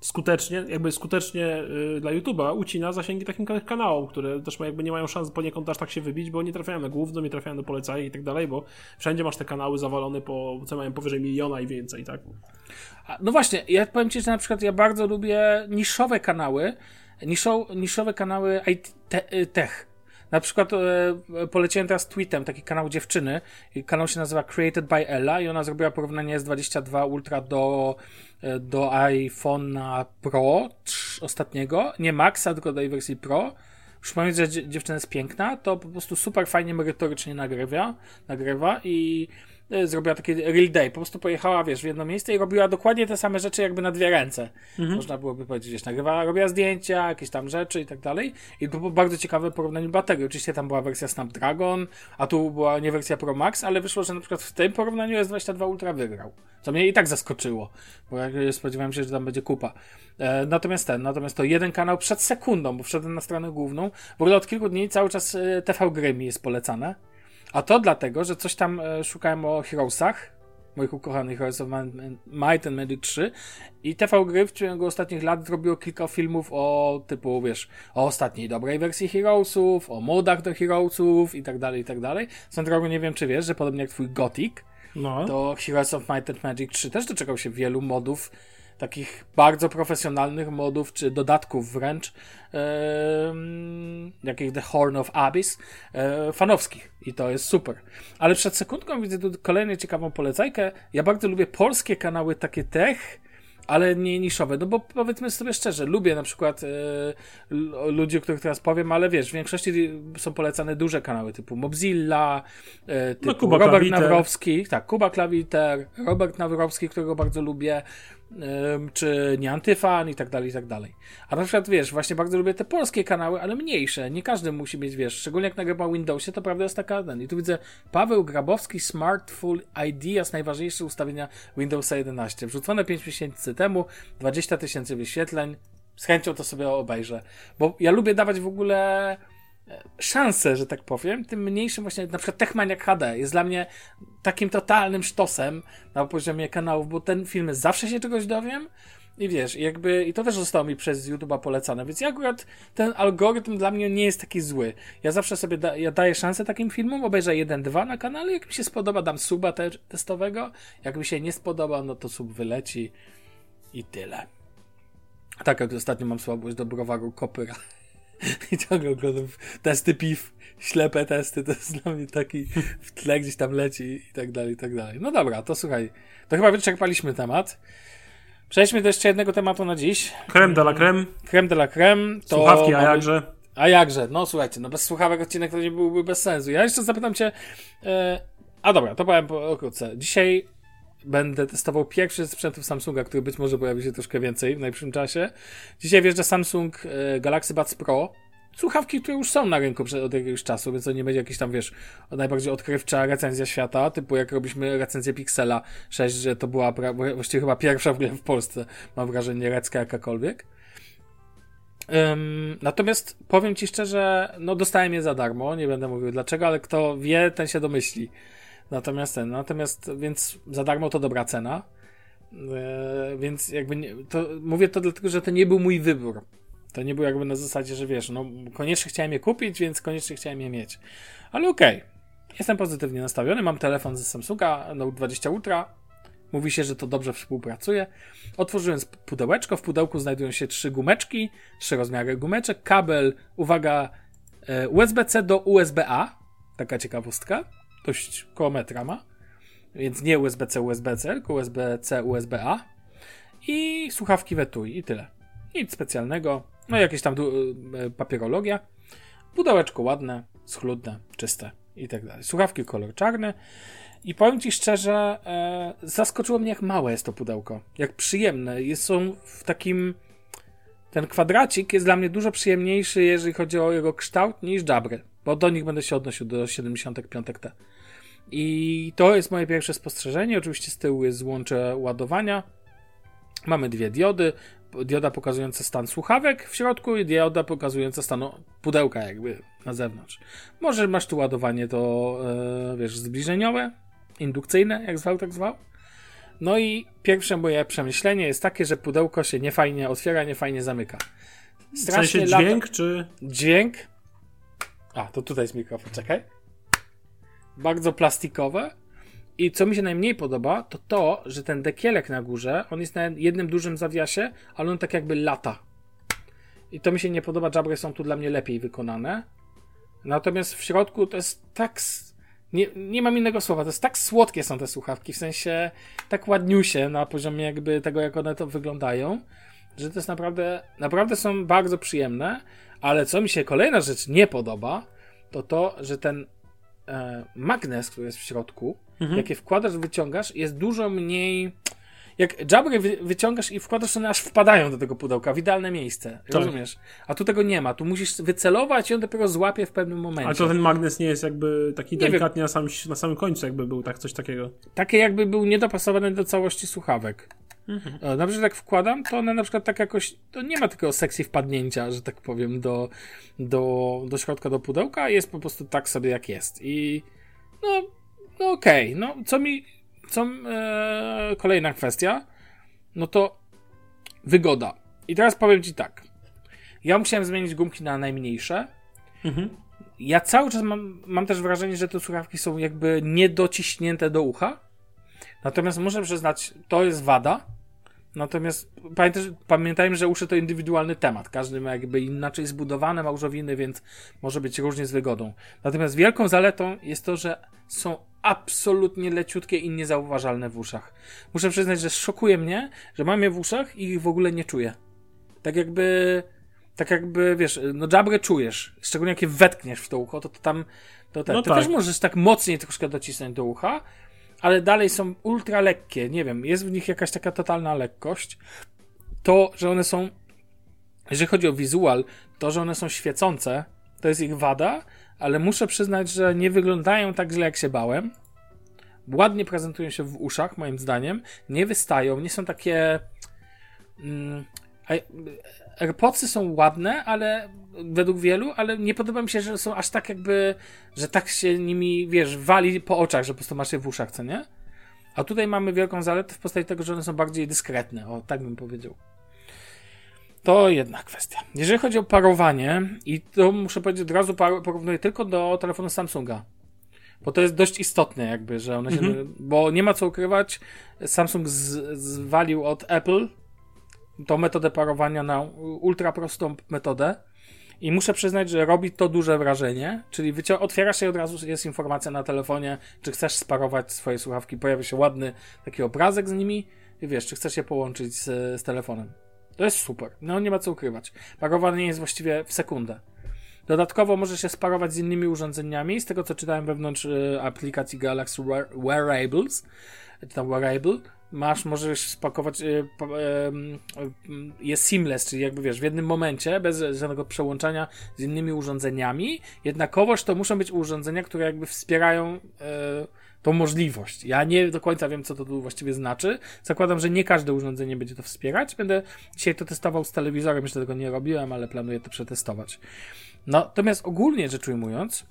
skutecznie, jakby skutecznie y, dla YouTube'a ucina zasięgi takim ka- kanałom, które też ma, jakby nie mają szans poniekąd aż tak się wybić, bo nie trafiają na główno, nie trafiają do polecajek i tak dalej, bo wszędzie masz te kanały zawalone po, co mają powyżej miliona i więcej, tak? No właśnie, ja powiem Ci, że na przykład ja bardzo lubię niszowe kanały, niszo, niszowe kanały IT, te, y, tech. Na przykład e, poleciłem teraz tweetem taki kanał dziewczyny. Kanał się nazywa Created by Ella i ona zrobiła porównanie S22 Ultra do, e, do iPhone'a Pro trz- ostatniego. Nie Maxa, tylko do wersji Pro. Już że dzie- dziewczyna jest piękna, to po prostu super fajnie merytorycznie nagrywa, nagrywa i zrobiła taki real day. Po prostu pojechała, wiesz, w jedno miejsce i robiła dokładnie te same rzeczy jakby na dwie ręce. Mhm. Można byłoby powiedzieć, wiesz, nagrywała, robiła zdjęcia, jakieś tam rzeczy i tak dalej. I to było bardzo ciekawe porównanie baterii. Oczywiście tam była wersja Snapdragon, a tu była nie wersja Pro Max, ale wyszło, że na przykład w tym porównaniu S22 Ultra wygrał. Co mnie i tak zaskoczyło, bo ja spodziewałem się, że tam będzie kupa. E, natomiast ten, natomiast to jeden kanał przed sekundą, bo wszedłem na stronę główną. W ogóle od kilku dni cały czas e, TV gry mi jest polecane. A to dlatego, że coś tam e, szukałem o Heroesach, moich ukochanych Heroes of Might and Magic 3 i TV Gry w ciągu ostatnich lat zrobiło kilka filmów o typu, wiesz, o ostatniej dobrej wersji Heroesów, o modach do Heroesów i tak dalej, i tak dalej. Swoją drogą nie wiem, czy wiesz, że podobnie jak twój Gothic, No. to Heroes of Might and Magic 3 też doczekał się wielu modów, takich bardzo profesjonalnych modów, czy dodatków wręcz, em, jakich The Horn of Abyss, e, fanowskich. I to jest super. Ale przed sekundką widzę tu kolejną ciekawą polecajkę. Ja bardzo lubię polskie kanały takie tech, ale nie niszowe. No bo powiedzmy sobie szczerze, lubię na przykład l- ludzi, o których teraz powiem, ale wiesz, w większości są polecane duże kanały typu Mobzilla, e, typu Kuba Robert Klawiter. Nawrowski, tak, Kuba Klawiter, Robert Nawrowski, którego bardzo lubię, czy nie Antyfan i tak dalej, i tak dalej. A na przykład, wiesz, właśnie bardzo lubię te polskie kanały, ale mniejsze. Nie każdy musi mieć, wiesz, szczególnie jak nagrywa Windowsie, to prawda jest taka, ten. I tu widzę Paweł Grabowski, Smartful Ideas, najważniejsze ustawienia Windowsa 11. Wrzucone 5 miesięcy temu, 20 tysięcy wyświetleń. Z chęcią to sobie obejrzę. Bo ja lubię dawać w ogóle e, szansę, że tak powiem, tym mniejszym właśnie, na przykład Techmaniak HD jest dla mnie takim totalnym sztosem na poziomie kanałów, bo ten film zawsze się czegoś dowiem i wiesz, jakby, i to też zostało mi przez YouTube'a polecane, więc ja akurat ten algorytm dla mnie nie jest taki zły. Ja zawsze sobie da, ja daję szansę takim filmom, obejrzę jeden, dwa na kanale, jak mi się spodoba, dam suba te, testowego, jak mi się nie spodoba, no to sub wyleci i tyle. Tak jak ostatnio mam słabość do browaru Kopyra. I ciągle oglądam testy piw, ślepe testy, to jest dla mnie taki w tle gdzieś tam leci i tak dalej, i tak dalej. No dobra, to słuchaj, to chyba wyczerpaliśmy temat. Przejdźmy do jeszcze jednego tematu na dziś. Creme de la creme. Creme de la creme. To Słuchawki, a jakże? A jakże? No słuchajcie, no bez słuchawek odcinek to nie byłby bez sensu. Ja jeszcze zapytam cię... E, a dobra, to powiem pokrótce. Dzisiaj będę testował pierwszy z sprzętów Samsunga, który być może pojawi się troszkę więcej w najbliższym czasie. Dzisiaj wjeżdża Samsung e, Galaxy Buds Pro. Słuchawki, które już są na rynku od jakiegoś czasu, więc to nie będzie jakiś tam, wiesz, najbardziej odkrywcza recenzja świata, typu jak robiliśmy recenzję Pixela 6, że to była właściwie chyba pierwsza w ogóle w Polsce, mam wrażenie, recka jakakolwiek. Ym, natomiast powiem ci szczerze, no dostałem je za darmo, nie będę mówił dlaczego, ale kto wie, ten się domyśli. Natomiast ten, natomiast, więc za darmo to dobra cena. Yy, więc jakby nie, to, mówię to dlatego, że to nie był mój wybór. To nie było jakby na zasadzie, że wiesz, no koniecznie chciałem je kupić, więc koniecznie chciałem je mieć. Ale okej. Jestem pozytywnie nastawiony, mam telefon ze Samsunga Note 20 Ultra. Mówi się, że to dobrze współpracuje. Otworzyłem pudełeczko, w pudełku znajdują się trzy gumeczki, trzy rozmiary gumeczek, kabel, uwaga, e, USB-C do USB-A, taka ciekawostka, dość koło metra ma, więc nie USB-C, USB-C, tylko USB-C, USB-A i słuchawki Wetui i tyle. Nic specjalnego, no jakieś tam e, papierologia, pudełeczko ładne, schludne, czyste i tak dalej. Słuchawki kolor czarny, i powiem ci szczerze, e, zaskoczyło mnie, jak małe jest to pudełko. Jak przyjemne. Jest, są w takim. Ten kwadracik jest dla mnie dużo przyjemniejszy, jeżeli chodzi o jego kształt, niż Jabry. Bo do nich będę się odnosił do 75T. I to jest moje pierwsze spostrzeżenie. Oczywiście z tyłu jest złącze ładowania. Mamy dwie diody. Dioda pokazująca stan słuchawek w środku i dioda pokazująca stan pudełka jakby na zewnątrz. Może masz tu ładowanie to, e, wiesz, zbliżeniowe, indukcyjne, jak zwał, tak zwał. No i pierwsze moje przemyślenie jest takie, że pudełko się niefajnie otwiera, niefajnie zamyka. W sensie lata- dźwięk, czy... Dźwięk. A, to tutaj jest mikrofon, czekaj. Bardzo plastikowe. I co mi się najmniej podoba, to to, że ten dekielek na górze, on jest na jednym dużym zawiasie, ale on tak jakby lata. I to mi się nie podoba, jabry są tu dla mnie lepiej wykonane. Natomiast w środku to jest tak... Nie, nie mam innego słowa, to jest tak słodkie są te słuchawki, w sensie tak ładniusie na poziomie jakby tego, jak one to wyglądają, że to jest naprawdę, naprawdę są bardzo przyjemne, ale co mi się kolejna rzecz nie podoba, to to, że ten e, magnes, który jest w środku, mhm. jak je wkładasz, wyciągasz, jest dużo mniej jak jabry wy, wyciągasz i wkładasz, one aż wpadają do tego pudełka w idealne miejsce. Tak. Rozumiesz? A tu tego nie ma. Tu musisz wycelować i on dopiero złapie w pewnym momencie. Ale to ten magnes nie jest jakby taki delikatnie na samym, na samym końcu, jakby był tak coś takiego. Takie jakby był niedopasowany do całości słuchawek. Mhm. Na przykład jak wkładam, to one na przykład tak jakoś, to nie ma takiego sekcji wpadnięcia, że tak powiem, do, do, do środka, do pudełka, jest po prostu tak sobie jak jest. I no, no okej, okay. no co mi co, e, kolejna kwestia, no to wygoda. I teraz powiem Ci tak. Ja musiałem zmienić gumki na najmniejsze. Mhm. Ja cały czas mam, mam też wrażenie, że te słuchawki są jakby niedociśnięte do ucha. Natomiast muszę przyznać, to jest wada. Natomiast pamiętajmy, że uszy to indywidualny temat. Każdy ma jakby inaczej zbudowane małżowiny, więc może być różnie z wygodą. Natomiast wielką zaletą jest to, że są absolutnie leciutkie i niezauważalne w uszach. Muszę przyznać, że szokuje mnie, że mam je w uszach i ich w ogóle nie czuję. Tak jakby, tak jakby, wiesz, no jabrę czujesz. Szczególnie jak je wetkniesz w to ucho, to, to tam, to, to, no tak. też możesz tak mocniej troszkę docisnąć do ucha, ale dalej są ultra lekkie. Nie wiem, jest w nich jakaś taka totalna lekkość. To, że one są, jeżeli chodzi o wizual, to, że one są świecące, to jest ich wada, ale muszę przyznać, że nie wyglądają tak źle, jak się bałem. Ładnie prezentują się w uszach, moim zdaniem. Nie wystają, nie są takie. Mm, AirPodsy są ładne, ale według wielu, ale nie podoba mi się, że są aż tak jakby, że tak się nimi, wiesz, wali po oczach, że po prostu masz je w uszach, co nie? A tutaj mamy wielką zaletę w postaci tego, że one są bardziej dyskretne, o tak bym powiedział. To jedna kwestia. Jeżeli chodzi o parowanie, i to muszę powiedzieć od razu porównuję tylko do telefonu Samsunga. Bo to jest dość istotne, jakby, że one się. Mhm. Bo nie ma co ukrywać. Samsung z, zwalił od Apple tą metodę parowania na ultra prostą metodę. I muszę przyznać, że robi to duże wrażenie. Czyli wycią- otwiera się i od razu jest informacja na telefonie, czy chcesz sparować swoje słuchawki. Pojawia się ładny taki obrazek z nimi i wiesz, czy chcesz je połączyć z, z telefonem. To jest super. No nie ma co ukrywać. Parowanie jest właściwie w sekundę. Dodatkowo możesz się sparować z innymi urządzeniami. Z tego co czytałem wewnątrz y, aplikacji Galaxy Wearables, czy tam Wearable, masz, możesz spakować, y, y, jest seamless, czyli jakby wiesz, w jednym momencie, bez żadnego przełączania z innymi urządzeniami. Jednakowoż to muszą być urządzenia, które jakby wspierają tą możliwość. Ja nie do końca wiem, co to tu właściwie znaczy. Zakładam, że nie każde urządzenie będzie to wspierać. Będę dzisiaj to testował z telewizorem, jeszcze tego nie robiłem, ale planuję to przetestować. Natomiast ogólnie rzecz ujmując,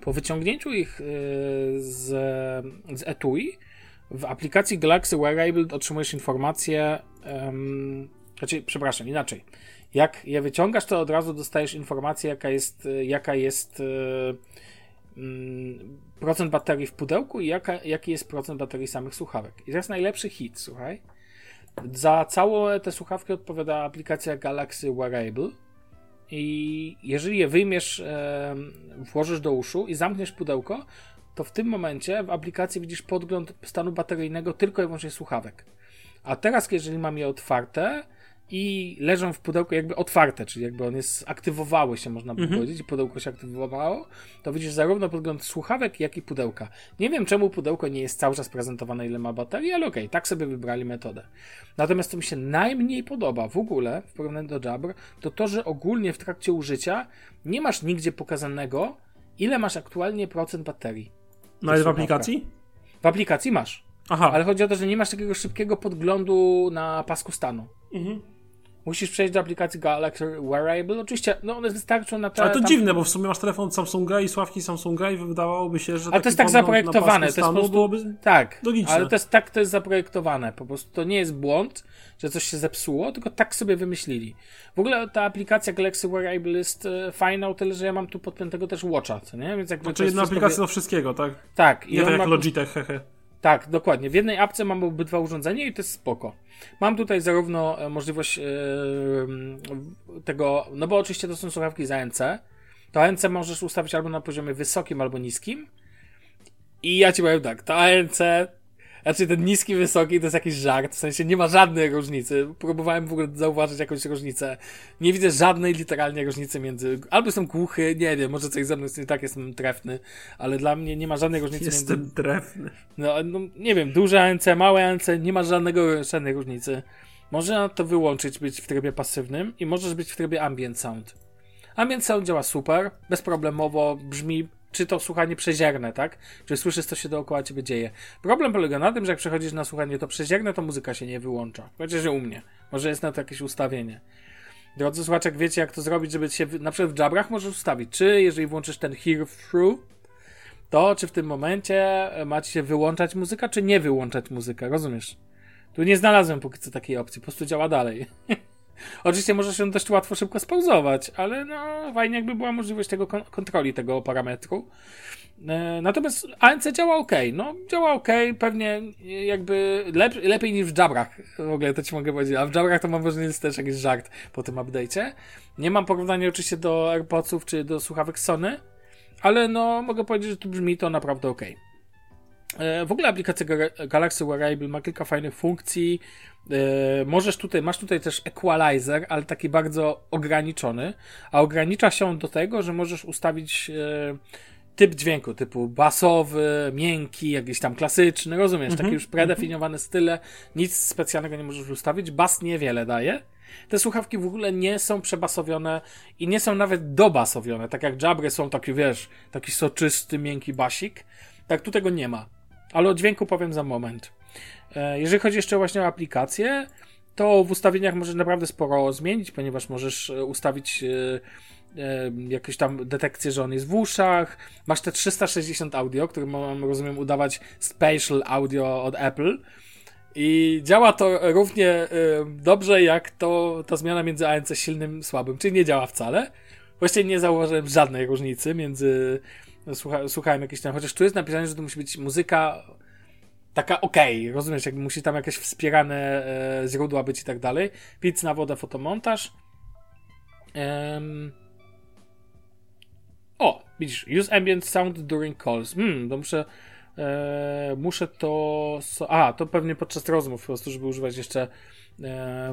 po wyciągnięciu ich yy, z, z etui, w aplikacji Galaxy Wearable otrzymujesz informację, um, przepraszam, inaczej. Jak je wyciągasz, to od razu dostajesz informację, jaka jest, jaka jest Mm, procent baterii w pudełku i jaka, jaki jest procent baterii samych słuchawek. I jest najlepszy hit, słuchaj. Za całe te słuchawki odpowiada aplikacja Galaxy Wearable. I jeżeli je wyjmiesz, włożysz do uszu i zamkniesz pudełko, to w tym momencie w aplikacji widzisz podgląd stanu bateryjnego tylko i wyłącznie słuchawek. A teraz, jeżeli mam je otwarte, i leżą w pudełku jakby otwarte, czyli jakby one aktywowały się, można by mhm. powiedzieć, i pudełko się aktywowało, to widzisz zarówno podgląd słuchawek, jak i pudełka. Nie wiem, czemu pudełko nie jest cały czas prezentowane, ile ma baterii, ale okej, okay, tak sobie wybrali metodę. Natomiast co mi się najmniej podoba w ogóle w porównaniu do Jabr, to to, że ogólnie w trakcie użycia nie masz nigdzie pokazanego, ile masz aktualnie procent baterii. No ale w aplikacji? W aplikacji masz. Aha. Ale chodzi o to, że nie masz takiego szybkiego podglądu na pasku stanu. Mhm. Musisz przejść do aplikacji Galaxy Wearable. Oczywiście, no one wystarczą na te, Ale to tam... dziwne, bo w sumie masz telefon Samsunga i sławki Samsunga i wydawałoby się, że Ale to jest tak zaprojektowane. To jest po prostu... byłoby tak, logiczne. ale to jest tak to jest zaprojektowane. Po prostu to nie jest błąd, że coś się zepsuło, tylko tak sobie wymyślili. W ogóle ta aplikacja Galaxy Wearable jest e, fajna o tyle, że ja mam tu podpiętego też Watcha, co nie? Więc jakby znaczy jedna aplikacja do wszystkiego, tak? Tak. I nie tak jak ma... Logitech, hehe. Tak, dokładnie. W jednej apce mam obydwa urządzenia i to jest spoko. Mam tutaj zarówno e, możliwość yy, tego, no bo oczywiście to są słuchawki za ANC. To ANC możesz ustawić albo na poziomie wysokim, albo niskim. I ja ci powiem tak, to ANC Znaczy ten niski, wysoki to jest jakiś żart, w sensie nie ma żadnej różnicy. Próbowałem w ogóle zauważyć jakąś różnicę. Nie widzę żadnej literalnie różnicy między... Albo jestem głuchy, nie wiem, może coś ze mną jest nie tak, jestem trefny, ale dla mnie nie ma żadnej różnicy Jestem między... trefny. No, no, nie wiem, duże ANC, małe ANC, nie ma żadnego, żadnej różnicy. Można to wyłączyć, być w trybie pasywnym i możesz być w trybie ambient sound. Ambient sound działa super, bezproblemowo, brzmi czy to słuchanie przezierne, tak? Czy słyszysz, co się dookoła ciebie dzieje. Problem polega na tym, że jak przechodzisz na słuchanie to przezierne, to muzyka się nie wyłącza. Chociaż u mnie. Może jest na to jakieś ustawienie. Drodzy słuchaczek, wiecie jak to zrobić, żeby się, na przykład w jabrach możesz ustawić, czy jeżeli włączysz ten hear through, to czy w tym momencie macie się wyłączać muzyka, czy nie wyłączać muzykę, rozumiesz? Tu nie znalazłem póki co takiej opcji, po prostu działa dalej. Oczywiście może się dość łatwo, szybko spauzować, ale no fajnie jakby była możliwość tego kon kontroli tego parametru. E, natomiast ANC działa ok, no działa ok, pewnie jakby lep lepiej niż w Jabrach, w ogóle to ci mogę powiedzieć, a w Jabrach to mam wrażenie, jest też jakiś żart po tym update'cie. Nie mam porównania oczywiście do AirPodsów czy do słuchawek Sony, ale no mogę powiedzieć, że tu brzmi to naprawdę ok. E, w ogóle aplikacja Galaxy Wearable ma kilka fajnych funkcji. E, możesz tutaj, masz tutaj też equalizer, ale taki bardzo ograniczony, a ogranicza się on do tego, że możesz ustawić e, typ dźwięku, typu basowy, miękki, jakiś tam klasyczny, rozumiesz, mm -hmm. takie już predefiniowane style, nic specjalnego nie możesz ustawić, bas niewiele daje. Te słuchawki w ogóle nie są przebasowione i nie są nawet dobasowione, tak jak Jabry są taki, wiesz, taki soczysty, miękki basik, tak tu tego nie ma. Ale o dźwięku powiem za moment. E, jeżeli chodzi jeszcze właśnie o aplikację, to w ustawieniach możesz naprawdę sporo zmienić, ponieważ możesz e, ustawić e, jakąś tam detekcję, że on jest w uszach. Masz te 360 audio, które mam, rozumiem, udawać spatial audio od Apple. I działa to równie dobrze, jak to ta zmiana między ANC silnym słabym, czyli nie działa wcale. Właściwie nie zauważyłem żadnej różnicy między. Słucha, słuchałem jakieś tam, chociaż tu jest napisane, że to musi być muzyka taka okej, okay, rozumiesz, jakby musi tam jakieś wspierane e, źródła być i tak dalej. Pizz na wodę, fotomontaż. Um. O, widzisz, use ambient sound during calls. Hmm, to muszę, e, muszę to, so, a, to pewnie podczas rozmów po prostu, żeby używać jeszcze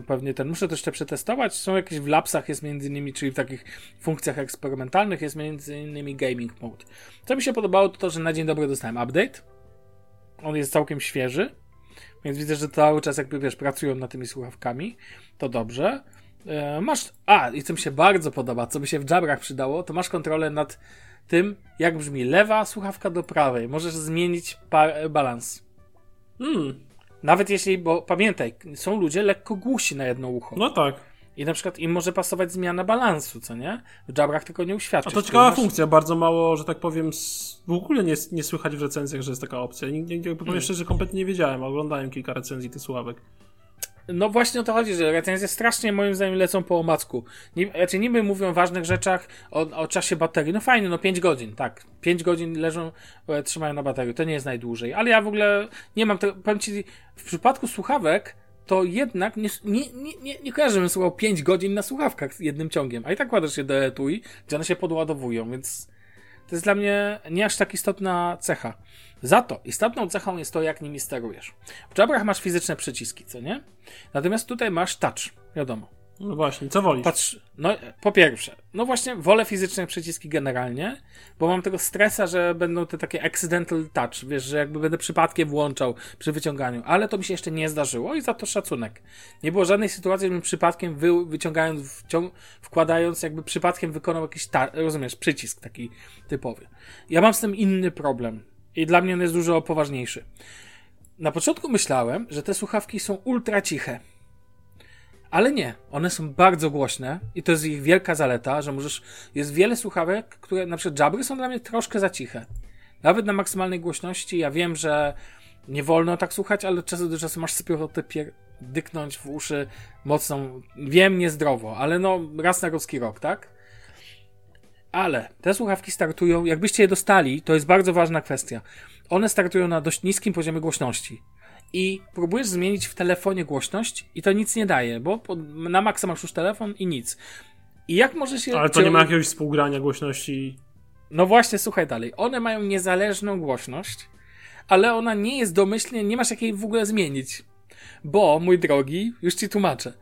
pewnie ten, muszę to jeszcze przetestować. Są jakieś w lapsach, jest między innymi, czyli w takich funkcjach eksperymentalnych, jest między innymi gaming mode. Co mi się podobało, to to, że na dzień dobry dostałem update on jest całkiem świeży, więc widzę, że cały czas jakby, wiesz, pracują nad tymi słuchawkami. To dobrze. E, masz... A, i co mi się bardzo podoba, co by się w Jabrach przydało, to masz kontrolę nad tym, jak brzmi lewa słuchawka do prawej. Możesz zmienić balans. Hmm. Nawet jeśli, bo pamiętaj, są ludzie lekko głusi na jedno ucho. No tak. I na przykład im może pasować zmiana balansu, co nie? W Jabrach tylko nie uświadczy. A to ciekawa masz... funkcja, bardzo mało, że tak powiem, w ogóle nie, nie słychać w recenzjach, że jest taka opcja. Nie, nie, powiem hmm. szczerze, kompletnie nie wiedziałem, oglądałem kilka recenzji tych słuchawek. No właśnie o to chodzi, że recenzje strasznie moim zdaniem lecą po omacku. Nie, znaczy niby mówią o ważnych rzeczach, o, o czasie baterii. No fajnie, no 5 godzin, tak. 5 godzin leżą, e, trzymają na baterii. To nie jest najdłużej. Ale ja w ogóle nie mam tego, powiem ci, w przypadku słuchawek to jednak nie, nie, nie, nie, nie kojarzę, żebym słuchał 5 godzin na słuchawkach jednym ciągiem. A i tak kładziesz się do etui, gdzie one się podładowują, więc to jest dla mnie nie aż tak istotna cecha. Za to istotną cechą jest to, jak nimi sterujesz. W Jabrach masz fizyczne przyciski, co nie? Natomiast tutaj masz touch, wiadomo. No właśnie, co wolisz? Patrz, no po pierwsze, no właśnie wolę fizyczne przyciski generalnie, bo mam tego stresa, że będą te takie accidental touch, wiesz, że jakby będę przypadkiem włączał przy wyciąganiu, ale to mi się jeszcze nie zdarzyło i za to szacunek. Nie było żadnej sytuacji, żebym przypadkiem wy, wyciągając, wkładając, jakby przypadkiem wykonał jakiś, rozumiesz, przycisk taki typowy. Ja mam z tym inny problem i dla mnie on jest dużo poważniejszy. Na początku myślałem, że te słuchawki są ultra ciche ale nie, one są bardzo głośne i to jest ich wielka zaleta, że możesz. Jest wiele słuchawek, które na przykład jabry są dla mnie troszkę za ciche. Nawet na maksymalnej głośności. Ja wiem, że nie wolno tak słuchać, ale od czasu do czasu masz sobie ochotę dyknąć w uszy mocną. Wiem, niezdrowo, ale no raz na ruski rok, tak? Ale te słuchawki startują, jakbyście je dostali, to jest bardzo ważna kwestia. One startują na dość niskim poziomie głośności i próbujesz zmienić w telefonie głośność i to nic nie daje, bo na maksa masz już telefon i nic. I jak może się... Ale to nie ma jakiegoś współgrania głośności? No właśnie, słuchaj dalej. One mają niezależną głośność, ale ona nie jest domyślnie, nie masz jakiej w ogóle zmienić. Bo, mój drogi, już ci tłumaczę.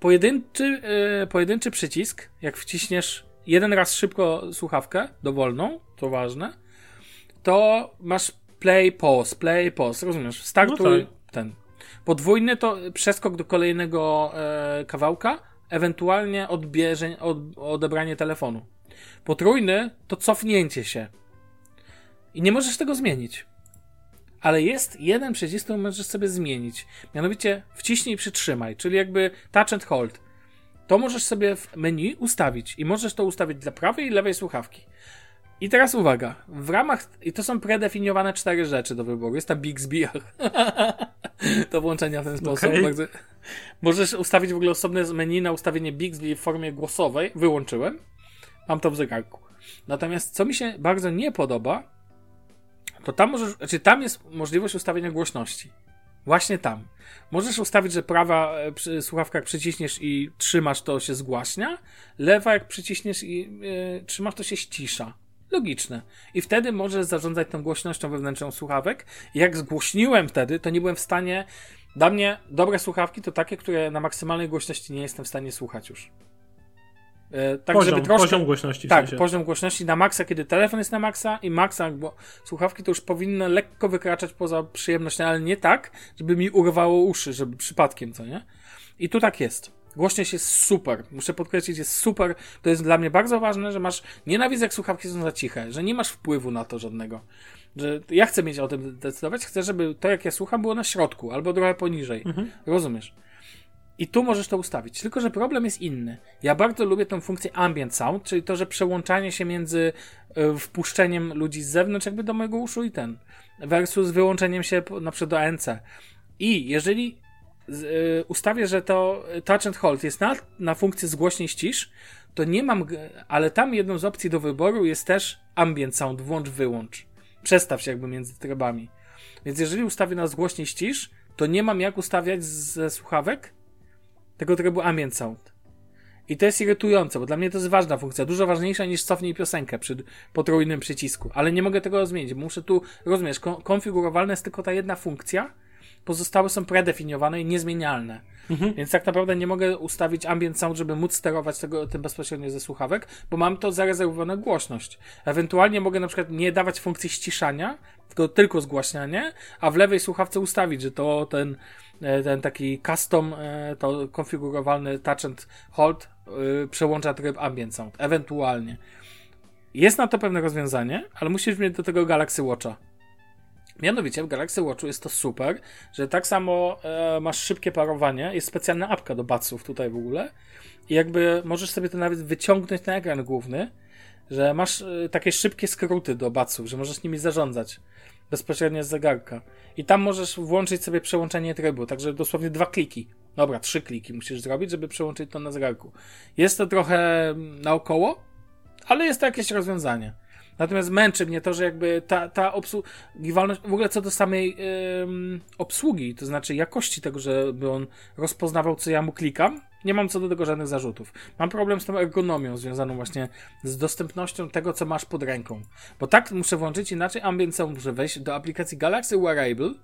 Pojedynczy, yy, pojedynczy przycisk, jak wciśniesz jeden raz szybko słuchawkę, dowolną, to ważne, to masz play, pause, play, pause, rozumiesz? Startuj No tak. ten. Podwójny to przeskok do kolejnego e, kawałka, ewentualnie odbierze, od, odebranie telefonu. Potrójny to cofnięcie się. I nie możesz tego zmienić. Ale jest jeden przycisk, który możesz sobie zmienić. Mianowicie wciśnij i przytrzymaj, czyli jakby touch and hold. To możesz sobie w menu ustawić i możesz to ustawić dla prawej i lewej słuchawki. I teraz uwaga, w ramach, i to są predefiniowane cztery rzeczy do wyboru. Jest tam Bixby do włączenia w ten sposób. Okej. Bardzo- Możesz ustawić w ogóle osobne menu na ustawienie Bixby w formie głosowej. Wyłączyłem. Mam to w zegarku. Natomiast co mi się bardzo nie podoba, to tam możesz, znaczy tam jest możliwość ustawienia głośności. Właśnie tam. Możesz ustawić, że prawa e, przy słuchawka jak przyciśniesz i trzymasz, to się zgłaśnia, lewa jak przyciśniesz i e, trzymasz, to się ścisza. Logiczne. I wtedy możesz zarządzać tą głośnością wewnętrzną słuchawek. Jak zgłośniłem wtedy, to nie byłem w stanie. Dla mnie dobre słuchawki to takie, które na maksymalnej głośności nie jestem w stanie słuchać już. E, tak, poziom, żeby troszkę. poziom głośności w Tak, sensie. poziom głośności na maksa, kiedy telefon jest na maksa i maksa, bo słuchawki to już powinny lekko wykraczać poza przyjemność, ale nie tak, żeby mi urwało uszy, żeby przypadkiem, co nie? I tu tak jest. Głośność jest super. Muszę podkreślić, jest super. To jest dla mnie bardzo ważne, że masz. Nienawidzę, jak słuchawki są za ciche, że nie masz wpływu na to żadnego. Że ja chcę mieć o tym decydować, chcę, żeby to, jak ja słucham, było na środku albo trochę poniżej. Rozumiesz? I tu możesz to ustawić. Tylko, że problem jest inny. Ja bardzo lubię tą funkcję ambient sound, czyli to, że przełączanie się między y, wpuszczeniem ludzi z zewnątrz jakby do mojego uszu i ten, versus wyłączeniem się na przykład do ANC. I jeżeli y, ustawię, że to touch and hold jest na, na funkcję zgłośnij ścisz, to nie mam, ale tam jedną z opcji do wyboru jest też ambient sound, włącz, wyłącz. Przestaw się jakby między trybami. Więc jeżeli ustawię na zgłośnij ścisz, to nie mam jak ustawiać ze słuchawek tego trybu ambient sound. I to jest irytujące, bo dla mnie to jest ważna funkcja, dużo ważniejsza niż cofnij piosenkę przy potrójnym przycisku. Ale nie mogę tego zmienić, muszę tu, rozumiesz, kon- konfigurowalna jest tylko ta jedna funkcja, pozostałe są predefiniowane i niezmienialne. Więc tak naprawdę nie mogę ustawić ambient sound, żeby móc sterować tego, tym bezpośrednio ze słuchawek, bo mam to zarezerwowane głośność. Ewentualnie mogę na przykład nie dawać funkcji ściszania, tylko tylko zgłaśnianie, a w lewej słuchawce ustawić, że to ten, e, ten taki custom, e, to konfigurowalny touch and hold e, przełącza tryb ambient sound. Ewentualnie. Jest na to pewne rozwiązanie, ale musisz mieć do tego Galaxy Watcha. Mianowicie w Galaxy Watchu jest to super, że tak samo e, masz szybkie parowanie, jest specjalna apka do batsów tutaj w ogóle i jakby możesz sobie to nawet wyciągnąć na ekran główny, że masz e, takie szybkie skróty do batsów, że możesz nimi zarządzać bezpośrednio z zegarka. I tam możesz włączyć sobie przełączenie trybu, także dosłownie dwa kliki. Dobra, trzy kliki musisz zrobić, żeby przełączyć to na zegarku. Jest to trochę mm, naokoło, ale jest to jakieś rozwiązanie. Natomiast męczy mnie to, że jakby ta, ta obsługiwalność, w ogóle co do samej obsługi, to znaczy jakości tego, żeby on rozpoznawał, co ja mu klikam, nie mam co do tego żadnych zarzutów. Mam problem z tą ergonomią związaną właśnie z dostępnością tego, co masz pod ręką. Bo tak muszę włączyć, inaczej ambient sound muszę wejść do aplikacji Galaxy Wearable,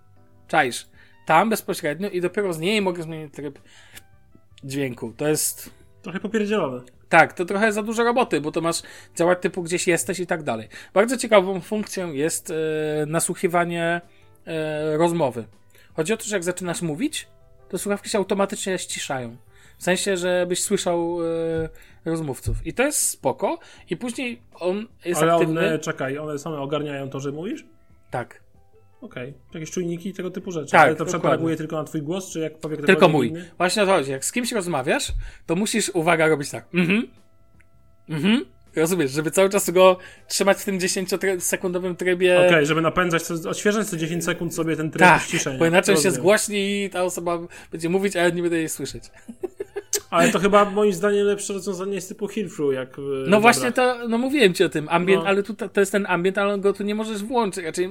czaisz, tam bezpośrednio i dopiero z niej mogę zmienić tryb dźwięku. To jest Trochę popierdzielone. Tak, to trochę za dużo roboty, bo to masz działać typu gdzieś jesteś i tak dalej. Bardzo ciekawą funkcją jest e, nasłuchiwanie e, rozmowy. Chodzi o to, że jak zaczynasz mówić, to słuchawki się automatycznie ściszają. W sensie, żebyś słyszał e, rozmówców. I to jest spoko. I później on jest Ale aktywny. one, czekaj, one same ogarniają to, że mówisz? Tak. Okej. Jakieś czujniki i tego typu rzeczy. Tak, Ale to reaguje tylko na twój głos, czy jak powie Tylko ktokolwiek mój. inny? Właśnie o to chodzi. Jak z kimś rozmawiasz, to musisz, uwaga, robić tak. Mhm. Mhm. Rozumiesz, żeby cały czas go trzymać w tym 10-sekundowym trybie. Okej, żeby napędzać, odświeżać co 10 sekund sobie ten tryb Tak, ściszenia. bo inaczej się zgłośni i ta osoba będzie mówić, a ja nie będę jej słyszeć. Ale to chyba moim zdaniem lepsze rozwiązanie jest typu Hillfru, jak... e, No dobra. właśnie to, no mówiłem ci o tym, ambient, No. ale tu to jest ten ambient, ale go tu nie możesz włączyć, raczej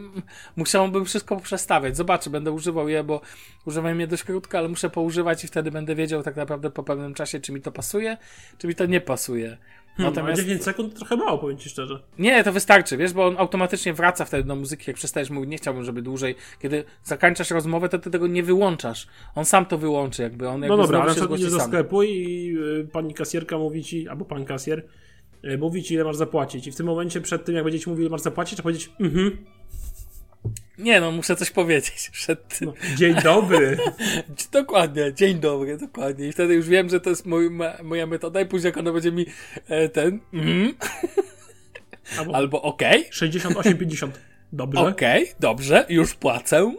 musiałbym wszystko przestawiać. Zobaczę, będę używał je, bo używam je dość krótko, ale muszę poużywać i wtedy będę wiedział tak naprawdę po pewnym czasie, czy mi to pasuje, czy mi to nie pasuje. Hmm, Natomiast... 10 sekund trochę mało, powiem ci szczerze. Nie, to wystarczy, wiesz, bo on automatycznie wraca wtedy do muzyki, jak przestajesz mówić, nie chciałbym, żeby dłużej. Kiedy zakończasz rozmowę, to ty tego nie wyłączasz. On sam to wyłączy, jakby on jakby No dobra, ale na idziesz do sklepu i y, pani kasjerka mówi ci, albo pan kasjer, y, mówi ci, ile masz zapłacić. I w tym momencie, przed tym, jak będziecie ci mówił, ile masz zapłacić, to powiedzieć, mhm. Nie no, muszę coś powiedzieć przed tym. No, dzień dobry. dokładnie, dzień dobry, dokładnie. I wtedy już wiem, że to jest mój, moja metoda i później jak ona będzie mi e, ten mm, albo, albo okej. Okay. 68,50. Dobrze. Okej, okay, dobrze, już płacę.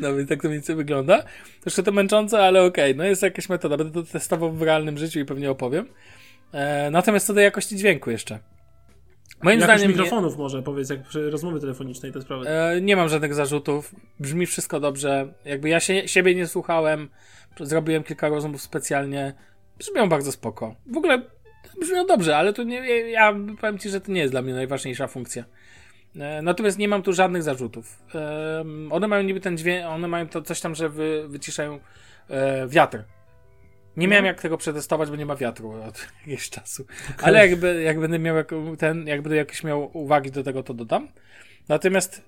No więc tak to mniej więcej wygląda. Troszkę to męczące, ale okej, okay. no jest jakaś metoda. Będę to testował w realnym życiu i pewnie opowiem. E, natomiast co do jakości dźwięku jeszcze. Moim Jakość zdaniem mikrofonów nie... może, powiedz, jak przy rozmowie telefonicznej te sprawy. E, nie mam żadnych zarzutów. Brzmi wszystko dobrze. Jakby ja się, siebie nie słuchałem. Zrobiłem kilka rozmów specjalnie. Brzmią bardzo spoko. W ogóle brzmią dobrze, ale to nie, ja powiem ci, że to nie jest dla mnie najważniejsza funkcja. E, natomiast nie mam tu żadnych zarzutów. E, one mają niby ten dźwięk, one mają to coś tam, że wy, wyciszają e, wiatr. Nie miałem no. jak tego przetestować, bo nie ma wiatru od jakiegoś czasu. Ale jakby, jak będę miał ten, jak będę jakieś miał uwagi do tego, to dodam. Natomiast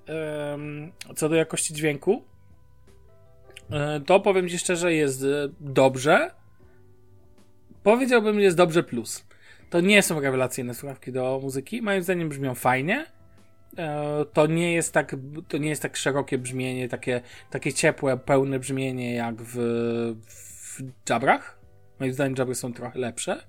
um, co do jakości dźwięku, e, to powiem Ci szczerze, jest e, dobrze. Powiedziałbym, że jest dobrze plus. To nie są rewelacyjne słuchawki do muzyki. Moim zdaniem brzmią fajnie. E, to nie jest tak, to nie jest tak szerokie brzmienie, takie, takie ciepłe, pełne brzmienie jak w, w Jabrach. Moim zdaniem Jabry są trochę lepsze.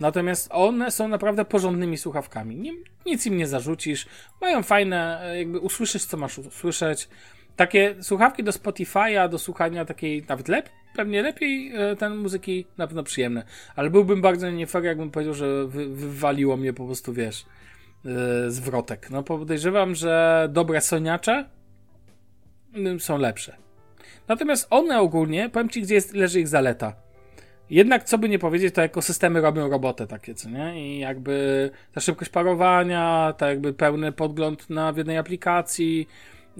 Natomiast one są naprawdę porządnymi słuchawkami. Nie, nic im nie zarzucisz. Mają fajne, e, jakby usłyszysz, co masz usłyszeć. Takie słuchawki do Spotify'a, do słuchania takiej nawet lepiej, pewnie lepiej e, ten muzyki na pewno przyjemne. Ale byłbym bardzo nie jakbym powiedział, że wy, wywaliło mnie po prostu, wiesz, yy, zwrotek. No podejrzewam, że dobre soniacze yy, są lepsze. Natomiast one ogólnie, powiem ci, gdzie jest, leży ich zaleta. Jednak, co by nie powiedzieć, to ekosystemy robią robotę takie, co nie? I jakby ta szybkość parowania, ta jakby pełny podgląd na w jednej aplikacji,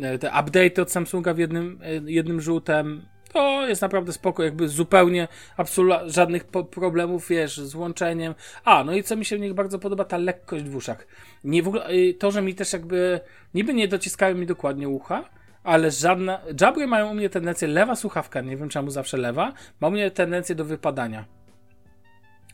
e, te update od Samsunga w jednym, e, jednym rzutem, to jest naprawdę spoko, jakby zupełnie absolutnie żadnych problemów, wiesz, z łączeniem. A, no i co mi się w nich bardzo podoba, ta lekkość w uszach. Nie w ogóle, y, to, że mi też jakby, niby nie dociskają mi dokładnie ucha, ale żadna. Jabry mają u mnie tendencję, lewa słuchawka, nie wiem czemu zawsze lewa, ma u mnie tendencję do wypadania